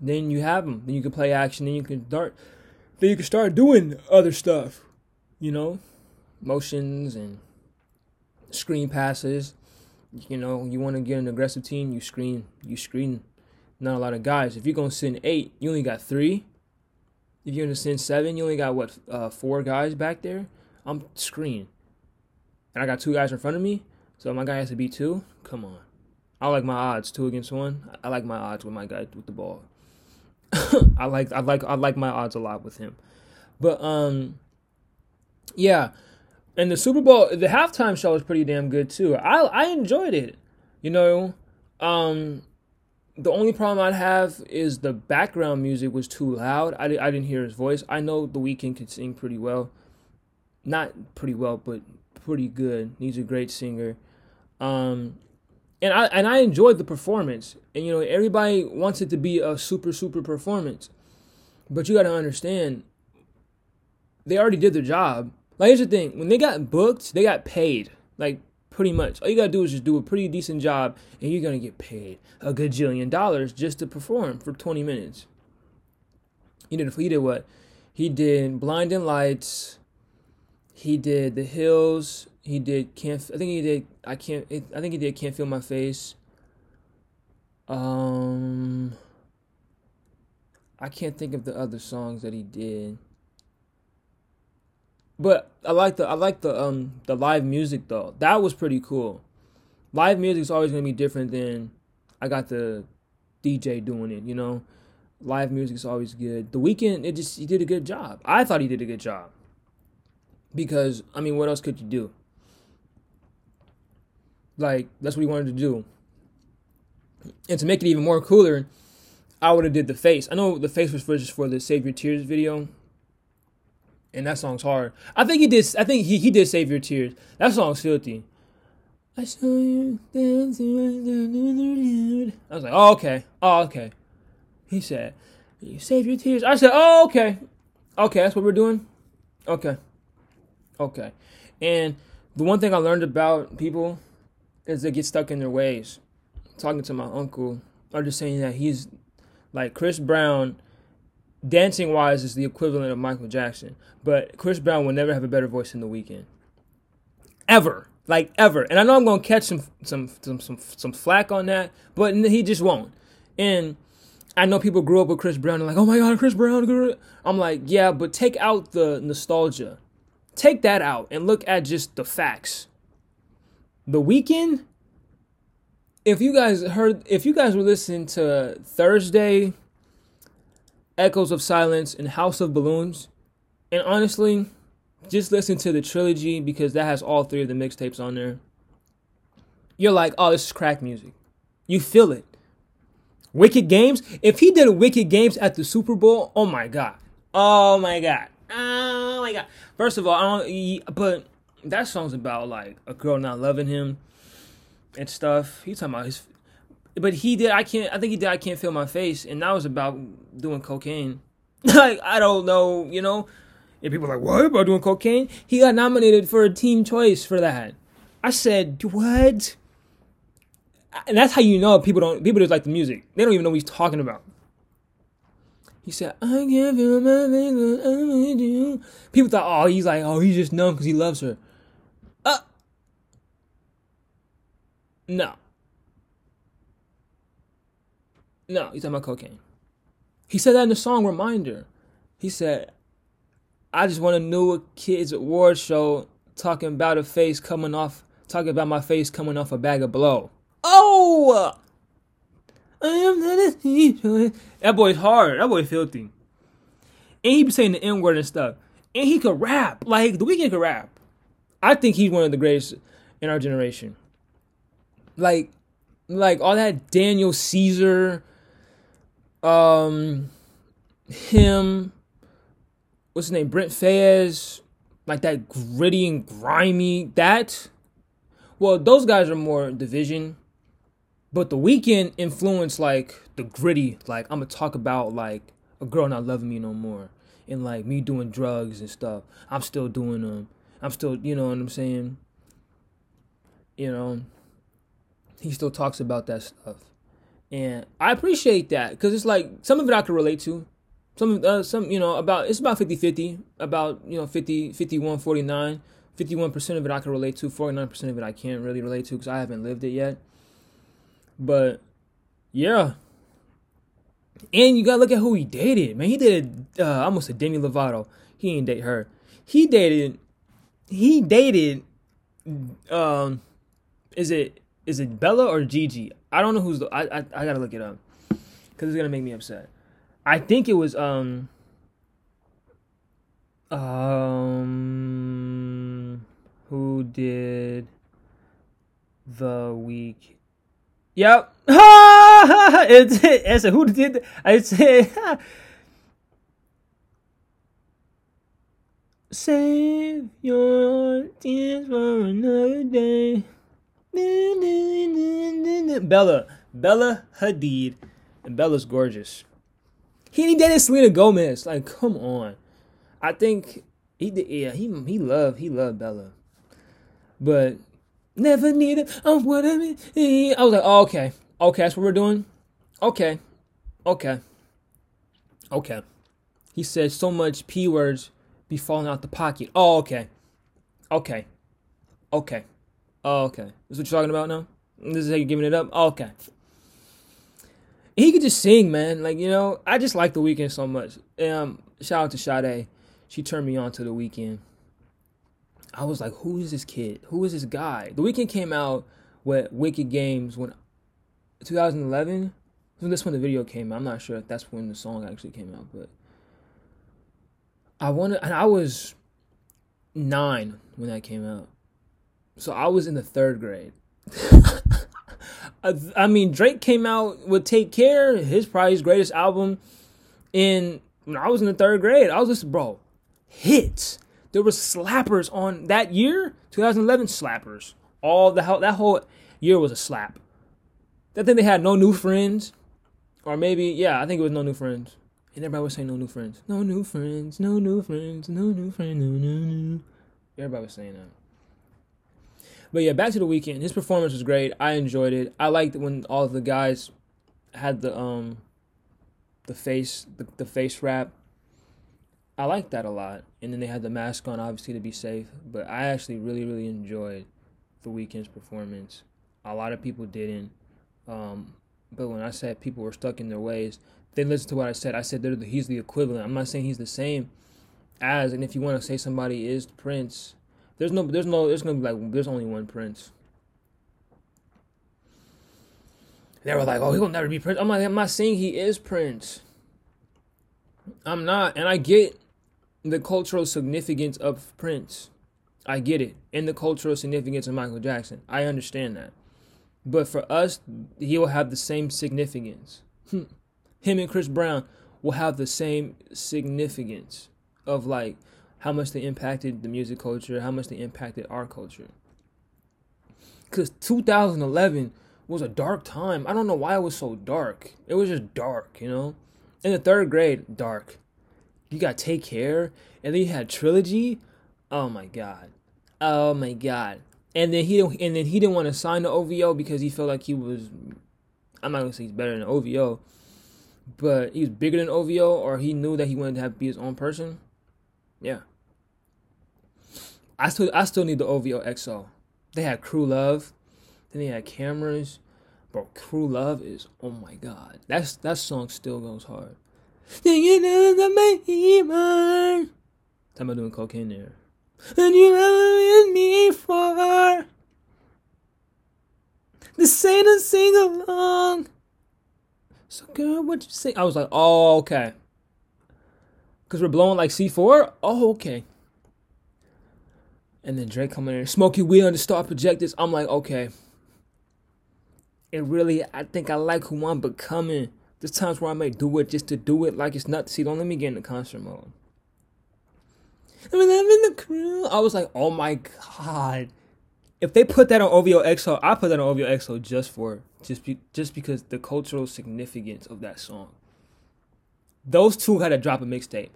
Then you have them. Then you can play action. Then you can start. Then you can start doing other stuff. You know, motions and screen passes. You know, you want to get an aggressive team, you screen. You screen. Not a lot of guys. If you're gonna send eight, you only got three. If you're gonna send seven, you only got what uh, four guys back there. I'm screen, and I got two guys in front of me. So my guy has to be two. Come on, I like my odds two against one. I like my odds with my guy with the ball. *laughs* I like I like I like my odds a lot with him, but um, yeah, and the Super Bowl, the halftime show was pretty damn good too. I I enjoyed it. You know, um, the only problem I'd have is the background music was too loud. I, I didn't hear his voice. I know the Weeknd can sing pretty well, not pretty well, but pretty good. He's a great singer. Um, and I and I enjoyed the performance. And you know, everybody wants it to be a super super performance, but you got to understand, they already did their job like here's the thing: when they got booked, they got paid. Like pretty much, all you gotta do is just do a pretty decent job, and you're gonna get paid a gajillion dollars just to perform for 20 minutes. He did. He did what? He did Blinding Lights. He did The Hills. He did can't. I think he did. I can't. I think he did Can't Feel My Face. Um. I can't think of the other songs that he did. But I like the I like the um the live music though. That was pretty cool. Live music is always gonna be different than I got the DJ doing it. You know, live music is always good. The Weeknd, it just he did a good job. I thought he did a good job because I mean, what else could you do? Like that's what he wanted to do. And to make it even more cooler, I would have did the face. I know the face was for just for the Save Your Tears video, and that song's hard. I think he did. I think he, he did save your tears. That song's filthy. I saw you dancing. I was like, oh okay, oh okay. He said, "You save your tears." I said, oh okay, okay. That's what we're doing. Okay, okay. And the one thing I learned about people is they get stuck in their ways. Talking to my uncle, I'm just saying that he's like Chris Brown dancing wise is the equivalent of Michael Jackson, but Chris Brown will never have a better voice than The Weeknd. Ever. Like ever. And I know I'm gonna catch some some some some, some flack on that, but he just won't. And I know people grew up with Chris Brown and like, oh my god, Chris Brown. I'm like, yeah, but take out the nostalgia. Take that out and look at just the facts. The Weeknd. if you guys heard if you guys were listening to Thursday Echoes of Silence, and House of Balloons. And honestly, just listen to the trilogy because that has all three of the mixtapes on there. You're like, oh, this is crack music. You feel it. Wicked Games. If he did Wicked Games at the Super Bowl, oh my god, oh my god, oh my god. First of all, I don't. But that song's about like a girl not loving him and stuff. He's talking about his but he did. I can't. I think he did. I can't feel my face, and that was about doing cocaine. *laughs* like I don't know, you know. And people are like, what about doing cocaine? He got nominated for a Teen Choice for that. I said, what? And that's how you know people don't. People just like the music. They don't even know what he's talking about. He said, I can't feel my face, I you. People thought, oh, he's like, oh, he's just numb because he loves her. Uh, no. No, he's talking about cocaine. He said that in the song Reminder. He said, I just want a new kids award show talking about a face coming off, talking about my face coming off a bag of blow. Oh! I am That boy's hard. That boy filthy. And he be saying the N word and stuff. And he could rap. Like, the Weeknd could rap. I think he's one of the greatest in our generation. Like, like all that Daniel Caesar, um, him, what's his name, Brent Faiyaz, like that gritty and grimy. That Well, those guys are more division, but the Weeknd influenced like the gritty. Like I'm gonna talk about like a girl not loving me no more, and like me doing drugs and stuff. I'm still doing them. I'm still, you know what I'm saying. You know, he still talks about that stuff, and I appreciate that because it's like some of it I can relate to. Some, uh, some, you know, about it's about 50-50, about you know 50, 51, 49. 51% of it I can relate to, 49% of it I can't really relate to because I haven't lived it yet. But yeah. And you gotta look at who he dated, man. He dated uh, almost a Demi Lovato. He didn't date her. He dated. He dated. Um, is it is it Bella or Gigi? I don't know who's the. I I, I gotta look it up because it's gonna make me upset. I think it was um. Um, who did the week? Yep. *laughs* it's it's who did I say *laughs* Save your tears for another day. Bella, Bella Hadid, and Bella's gorgeous. He dated Selena Gomez. Like, come on. I think he did. Yeah, he he loved he loved Bella, but never needed. I'm what I mean. I was like, oh, okay, okay, that's what we're doing. Okay, okay, okay. He said so much p words be falling out the pocket. Oh, okay, okay, okay, oh, okay. This is what you're talking about now. This is how you're giving it up. Oh, okay. He could just sing, man. Like you know, I just like the Weeknd so much. Um, shout out to Sade she turned me on to the Weeknd. I was like, who is this kid? Who is this guy? The Weeknd came out with Wicked Games when 2011. When this when the video came out. I'm not sure if that's when the song actually came out, but I wanted and I was nine when that came out. So I was in the third grade. *laughs* I mean, Drake came out with Take Care, his probably his greatest album in when I was in the third grade. I was just bro, hits. There were slappers on that year, 2011 slappers. All the hell that whole year was a slap. That thing they had no new friends, or maybe yeah, I think it was no new friends. And everybody was saying no new friends, no new friends, no new friends, no new friends, no no no. Everybody was saying that. But yeah, back to the Weeknd. His performance was great. I enjoyed it. I liked when all the guys had the um the face the, the face wrap I like that a lot. And then they had the mask on, obviously, to be safe. But I actually really, really enjoyed the Weeknd's performance. A lot of people didn't. Um, but when I said people were stuck in their ways, they listened to what I said. I said the, he's the equivalent. I'm not saying he's the same as. And if you want to say somebody is Prince, there's no, there's no, there's gonna be like, there's only one Prince. They were like, oh, he will never be Prince. I'm like, I'm not saying he is Prince. I'm not, and I get the cultural significance of Prince. I get it. And the cultural significance of Michael Jackson. I understand that. But for us, he will have the same significance. Hmm. Him and Chris Brown will have the same significance of like how much they impacted the music culture, how much they impacted our culture. Because 2011 was a dark time. I don't know why it was so dark. It was just dark, you know? In the third grade, dark. You got Take Care, and then you had Trilogy. Oh my god. Oh my god. And then he and then he didn't want to sign the OVO because he felt like he was. I'm not gonna say he's better than OVO, but he was bigger than OVO, or he knew that he wanted to have be his own person. Yeah. I still I still need the OVO XO. They had Crew Love, then they had cameras. Bro, Crew Love is oh my god. That's that song still goes hard. Singing in the about doing cocaine there. And you ever me for the sing and sing along. So girl, what you say? I was like, oh okay. Cause we're blowing like C4? Oh, okay. And then Drake coming in, smoky weed on the star projectors. I'm like, okay. And really, I think I like who I'm becoming. There's times where I may do it just to do it like it's not. See, don't let me get in the concert mode. I mean, I'm in the crew. I was like, oh my god. if they put that on OVO XO, I put that on OVO XO just for just be, just because the cultural significance of that song. Those two had to drop a mixtape.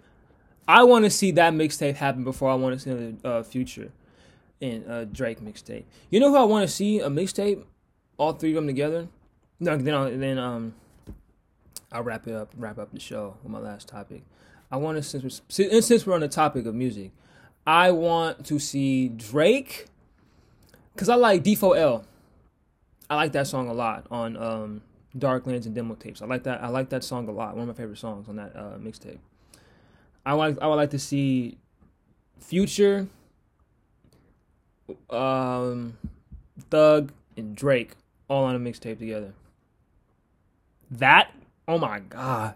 I want to see that mixtape happen before I want to see the uh, Future and uh, Drake mixtape. You know who I want to see a mixtape? All three of them together. No, then I'll, then um, I'll wrap it up. Wrap up the show with my last topic. I want to since we're, since we're on the topic of music, I want to see Drake because I like D4L. I like that song a lot on um, Darklands and demo tapes. I like that. I like that song a lot. One of my favorite songs on that uh, mixtape. I want. I would like to see Future, um, Thug, and Drake all on a mixtape together. That. Oh my god.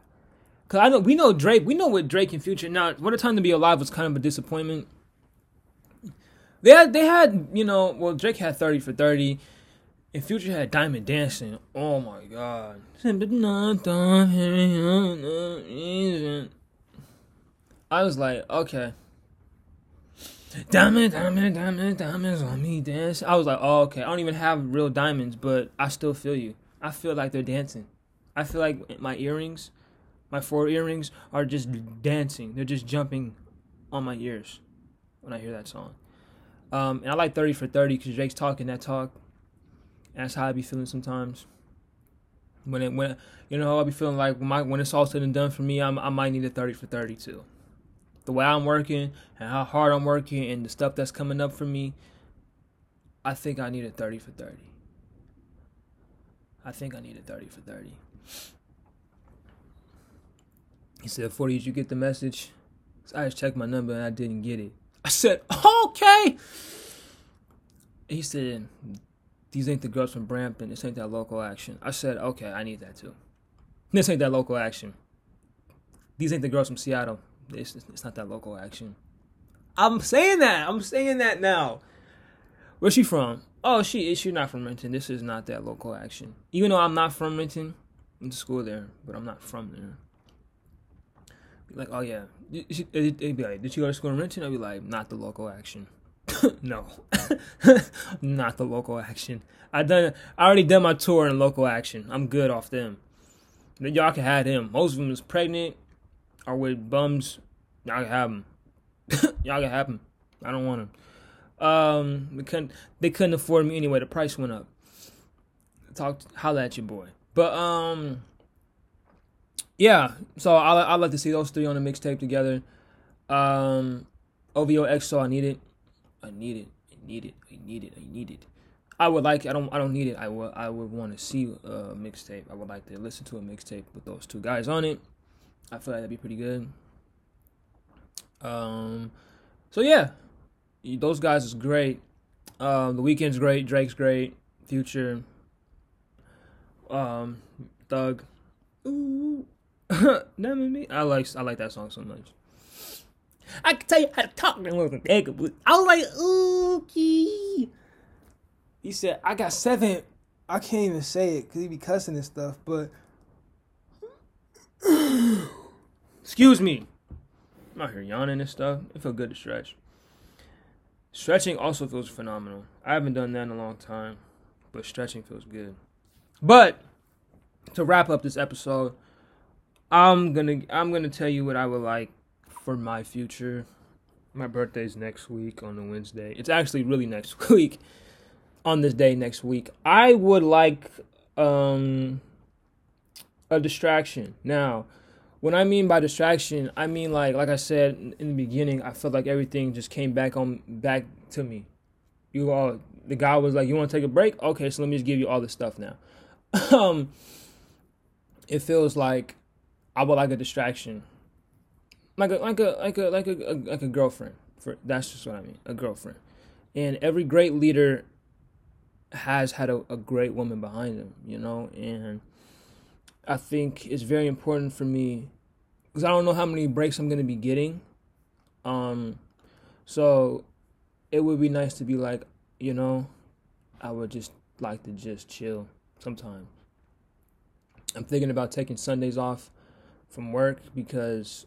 Cause I know we know Drake. We know what Drake and Future. Now, what a time to be alive was kind of a disappointment. They had, they had, you know, well, Drake had thirty for thirty. And Future had Diamond Dancing. Oh my god. I was like, okay. Diamond, diamond, diamond, diamonds on me dance. I was like, oh, okay. I don't even have real diamonds, but I still feel you. I feel like they're dancing. I feel like my earrings, my four earrings, are just dancing. They're just jumping on my ears when I hear that song. Um, and I like 30 for 30 because Drake's talking that talk. That's how I be feeling sometimes. When it when you know how I be feeling like when my when it's all said and done for me, I'm, I might need a thirty for thirty too. The way I'm working and how hard I'm working and the stuff that's coming up for me, I think I need a thirty for thirty. I think I need a thirty for thirty. He said, 40, did you get the message? So I just checked my number and I didn't get it. I said, okay. He said, these ain't the girls from Brampton. This ain't that local action. I said, okay, I need that too. This ain't that local action. These ain't the girls from Seattle. It's, it's not that local action. I'm saying that. I'm saying that now. Where's she from? Oh, she is. She's not from Renton. This is not that local action. Even though I'm not from Renton, I'm to school there, but I'm not from there. Be like, oh yeah, it'd be like, did she go to school in Renton? I'd be like, not the local action. *laughs* no, *laughs* not the local action. I done. I already done my tour in local action. I'm good off them. Y'all can have him. Most of them is pregnant or with bums. Y'all can have them. *coughs* Y'all can have them. I don't want them. Um, they couldn't. They couldn't afford me anyway. The price went up. Talk. Holla at your boy. But um, yeah. So I I like to see those three on a mixtape together. Um, OVO XO. I need it. I need it. I need it. I need it. I need it. I would like. I don't. I don't need it. I would. I would want to see a mixtape. I would like to listen to a mixtape with those two guys on it. I feel like that'd be pretty good. Um. So yeah, those guys is great. Um, the Weeknd's great. Drake's great. Future. Um, Thug. Ooh, *laughs* never me. I like. I like that song so much. I can tell you how to talk. To him. I was like, okay. He said, I got seven. I can't even say it because he be cussing and stuff, but. Excuse me. I'm out here yawning and stuff. It feels good to stretch. Stretching also feels phenomenal. I haven't done that in a long time, but stretching feels good. But to wrap up this episode, I'm gonna I'm gonna tell you what I would like for my future. My birthday's next week on the Wednesday. It's actually really next *laughs* week. On this day next week. I would like um a distraction. Now, what I mean by distraction, I mean like like I said in the beginning, I felt like everything just came back on back to me. You all the guy was like, "You want to take a break? Okay, so let me just give you all the stuff now." *laughs* um it feels like I would like a distraction like a like a like a like a, a like a girlfriend. For that's just what I mean, a girlfriend. And every great leader has had a, a great woman behind him, you know, and I think it's very important for me because I don't know how many breaks I'm gonna be getting. Um, so it would be nice to be like, you know, I would just like to just chill sometime. I'm thinking about taking Sundays off from work because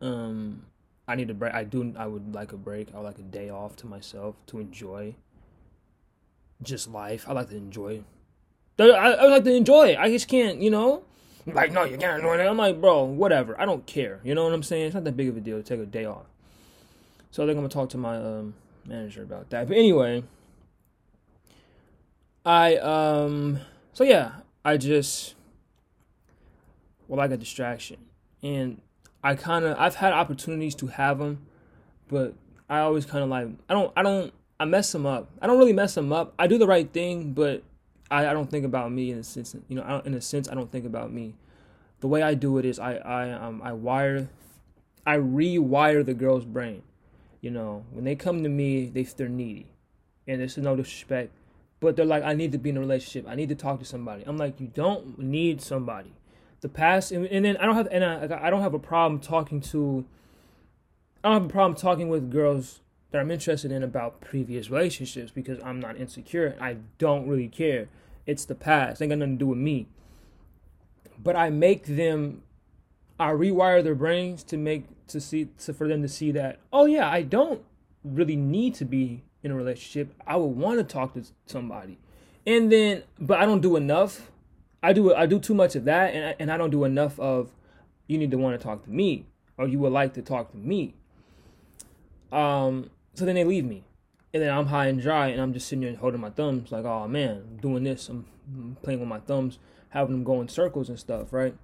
um, I need a break. I do. I would like a break. I would like a day off to myself to enjoy. just life. I like to enjoy. I, I like to enjoy it. I just can't, you know. Like, no, you can't enjoy it. I'm like, bro, whatever. I don't care. You know what I'm saying? It's not that big of a deal to take a day off. So I think I'm gonna talk to my um, manager about that. But anyway, I um, so yeah, I just well, like a distraction, and I kind of I've had opportunities to have them, but I always kind of like I don't I don't I mess them up. I don't really mess them up. I do the right thing, but I, I don't think about me in a sense. You know, in a sense, I don't think about me. The way I do it is I I um I wire, I rewire the girl's brain. You know, when they come to me, they they're needy, and is no disrespect, but they're like, I need to be in a relationship. I need to talk to somebody. I'm like, you don't need somebody. The past, and, and then I don't have, and I, I don't have a problem talking to. I don't have a problem talking with girls that I'm interested in about previous relationships because I'm not insecure. I don't really care. It's the past. Ain't got nothing to do with me. But I make them I rewire their brains to make to see to for them to see that, oh yeah, I don't really need to be in a relationship. I would want to talk to somebody. And then but I don't do enough. I do I do too much of that and I, and I don't do enough of you need to want to talk to me or you would like to talk to me. Um so then they leave me. And then I'm high and dry and I'm just sitting there holding my thumbs, like, oh man, I'm doing this. I'm, playing with my thumbs, having them go in circles and stuff, right?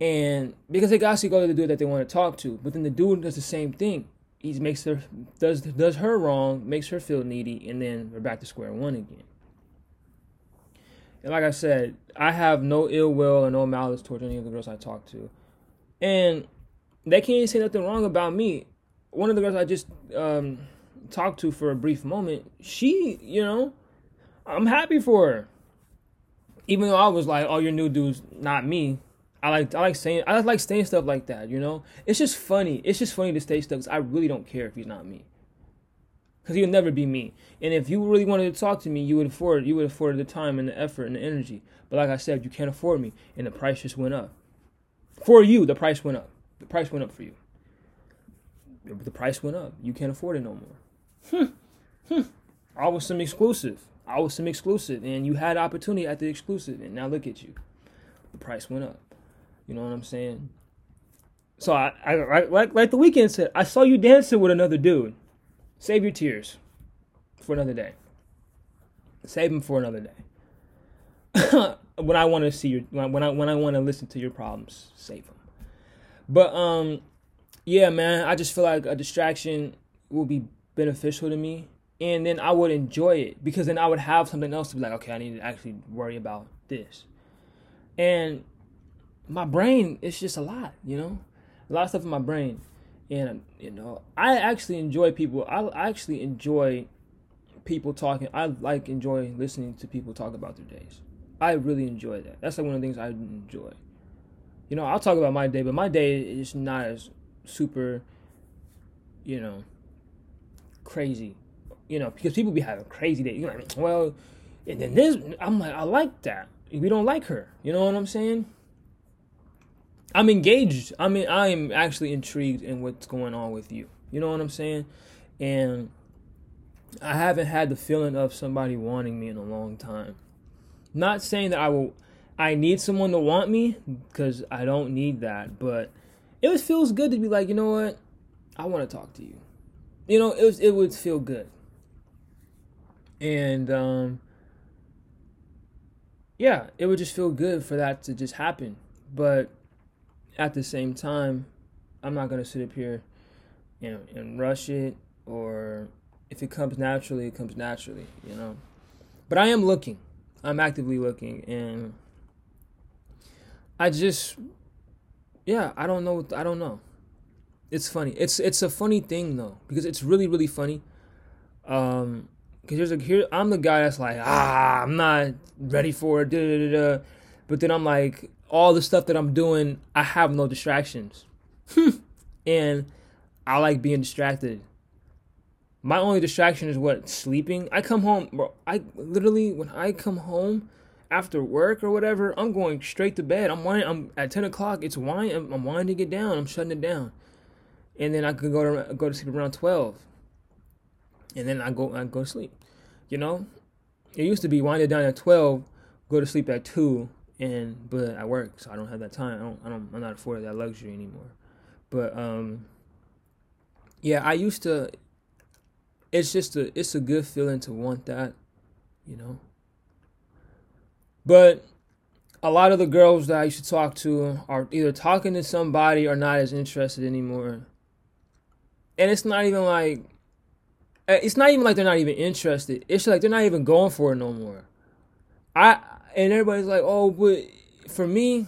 And because they actually go to the dude that they want to talk to, but then the dude does the same thing. He makes her does does her wrong, makes her feel needy, and then we're back to square one again. And like I said, I have no ill will or no malice towards any of the girls I talk to, and they can't say nothing wrong about me one of the girls I just um, talked to for a brief moment, she, you know, I'm happy for her. Even though I was like, "Oh, your new dude's not me." I like I like saying I like saying stuff like that. You know, it's just funny. It's just funny to say stuff. Cause I really don't care if he's not me. Cause he'll never be me. And if you really wanted to talk to me, you would afford you would afford the time and the effort and the energy. But like I said, you can't afford me, and the price just went up. For you, the price went up. The price went up for you the price went up. You can't afford it no more. Hmm. Hmm. I was some exclusive. I was some exclusive, and you had opportunity at the exclusive, and now look at you. The price went up. You know what I'm saying? So I, I like like the Weeknd said, I saw you dancing with another dude. Save your tears for another day. Save them for another day. *coughs* when I want to see your when I when I want to listen to your problems, save them. But um, yeah, man, I just feel like a distraction will be beneficial to me. And then I would enjoy it because then I would have something else to be like, okay, I need to actually worry about this. And my brain, it's just a lot, you know? A lot of stuff in my brain. And, you know, I actually enjoy people. I actually enjoy people talking. I like enjoy listening to people talk about their days. I really enjoy that. That's like one of the things I enjoy. You know, I'll talk about my day, but my day is not as super, you know, crazy. You know, because people be having crazy days. You're like, well, and then this, I'm like, I like that. We don't like her. You know what I'm saying? I'm engaged. I mean, I am actually intrigued in what's going on with you. You know what I'm saying? And I haven't had the feeling of somebody wanting me in a long time. Not saying that I will I need someone to want me because I don't need that, but it feels good to be like, you know what, I want to talk to you. You know, it was it would feel good. And um, yeah, it would just feel good for that to just happen. But at the same time, I'm not gonna sit up here, you know, and rush it. Or if it comes naturally, it comes naturally. You know. But I am looking. I'm actively looking, and I just yeah, I don't know. I don't know. It's funny. It's it's a funny thing though because it's really really funny. Um, because here's a here I'm the guy that's like ah I'm not ready for it. Da, da, da, But then I'm like all the stuff that I'm doing I have no distractions, *laughs* and I like being distracted. My only distraction is what sleeping. I come home, bro. I literally when I come home, after work or whatever, I'm going straight to bed. I'm winding, I'm at ten o'clock. It's wine. I'm, I'm winding it down. I'm shutting it down, and then I could go to go to sleep around twelve, and then I go I go to sleep. You know, it used to be wind it down at twelve, go to sleep at two, and but I work, so I don't have that time. I don't, I don't I'm not afforded that luxury anymore. But um, yeah, I used to. It's just a it's a good feeling to want that, you know. But a lot of the girls that I used to talk to are either talking to somebody or not as interested anymore. And it's not even like eh, it's not even like they're not even interested. It's like they're not even going for it no more. I and everybody's like, "Oh, but for me,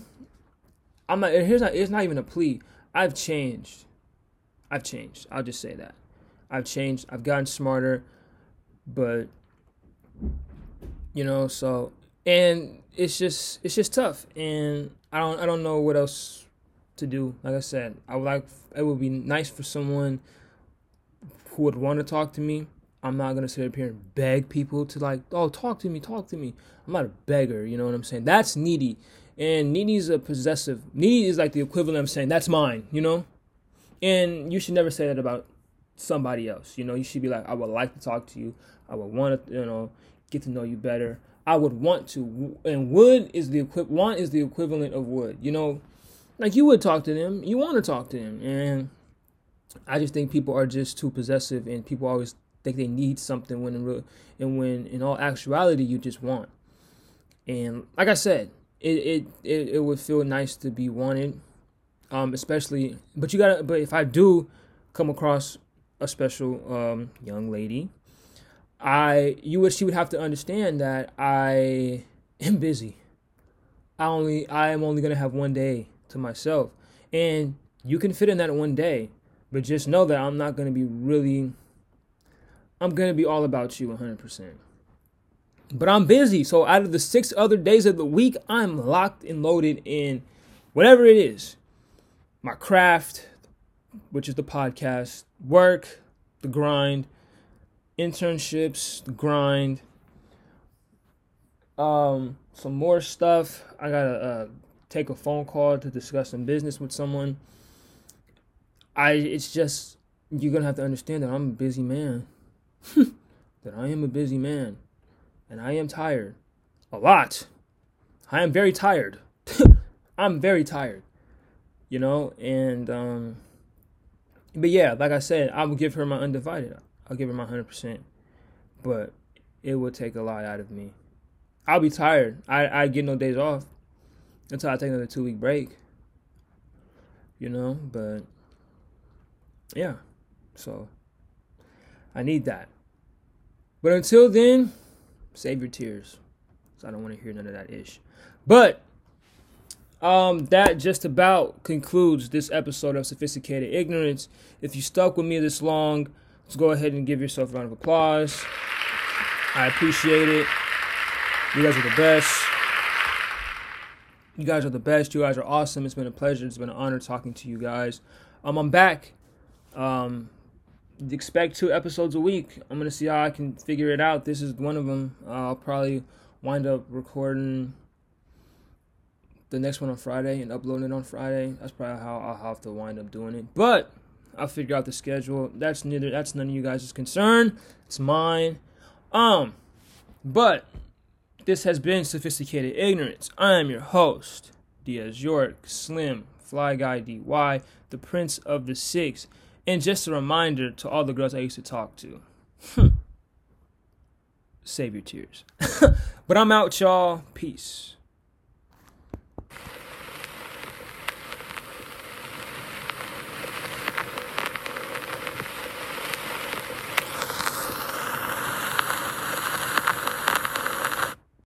I'm not here's not it's not even a plea. I've changed. I've changed. I'll just say that. I've changed. I've gotten smarter, but you know, so and it's just it's just tough and I don't I don't know what else to do. Like I said, I would like it would be nice for someone who would want to talk to me. I'm not gonna sit up here and beg people to like, oh, talk to me, talk to me. I'm not a beggar, you know what I'm saying? That's needy, and needy is a possessive. Needy is like the equivalent of saying that's mine, you know. And you should never say that about somebody else. You know, you should be like, I would like to talk to you. I would want to, you know, get to know you better. I would want to. And would is the equi- want is the equivalent of would. You know, like you would talk to them. You want to talk to them, and I just think people are just too possessive, and people always think they need something when in real, and when in all actuality you just want. And like I said, it it it, it would feel nice to be wanted, um, especially. But you gotta. But if I do come across a special um, young lady I you would she would have to understand that I am busy. I only I am only gonna have one day to myself. And you can fit in that one day, but just know that I'm not gonna be really I'm gonna be all about you 100%. But I'm busy, so out of the six other days of the week, I'm locked and loaded in whatever it is my craft, which is the podcast, work, the grind, internships, the grind, um, some more stuff. I gotta uh, take a phone call to discuss some business with someone. I it's just you're gonna have to understand that I'm a busy man. *laughs* that I am a busy man, and I am tired, a lot. I am very tired. *laughs* I'm very tired, you know, and um, but yeah, like I said, I will give her my undivided. I'll give her my 100%. But it will take a lot out of me. I'll be tired. I, I get no days off until I take another two week break. You know, but yeah. So I need that. But until then, save your tears. So I don't want to hear none of that ish. But um, that just about concludes this episode of Sophisticated Ignorance. If you stuck with me this long, Let's go ahead and give yourself a round of applause. I appreciate it. You guys are the best. You guys are the best. You guys are awesome. It's been a pleasure. It's been an honor talking to you guys. Um, I'm back. Um, expect two episodes a week. I'm gonna see how I can figure it out. This is one of them. Uh, I'll probably wind up recording the next one on Friday and uploading it on Friday. That's probably how I'll have to wind up doing it. But I'll figure out the schedule. That's neither that's none of you guys' concern. It's mine. Um, but this has been sophisticated ignorance. I am your host, Diaz York, Slim, Fly Guy DY, the Prince of the Six, and just a reminder to all the girls I used to talk to. Hmm. Save your tears. *laughs* but I'm out, y'all. Peace.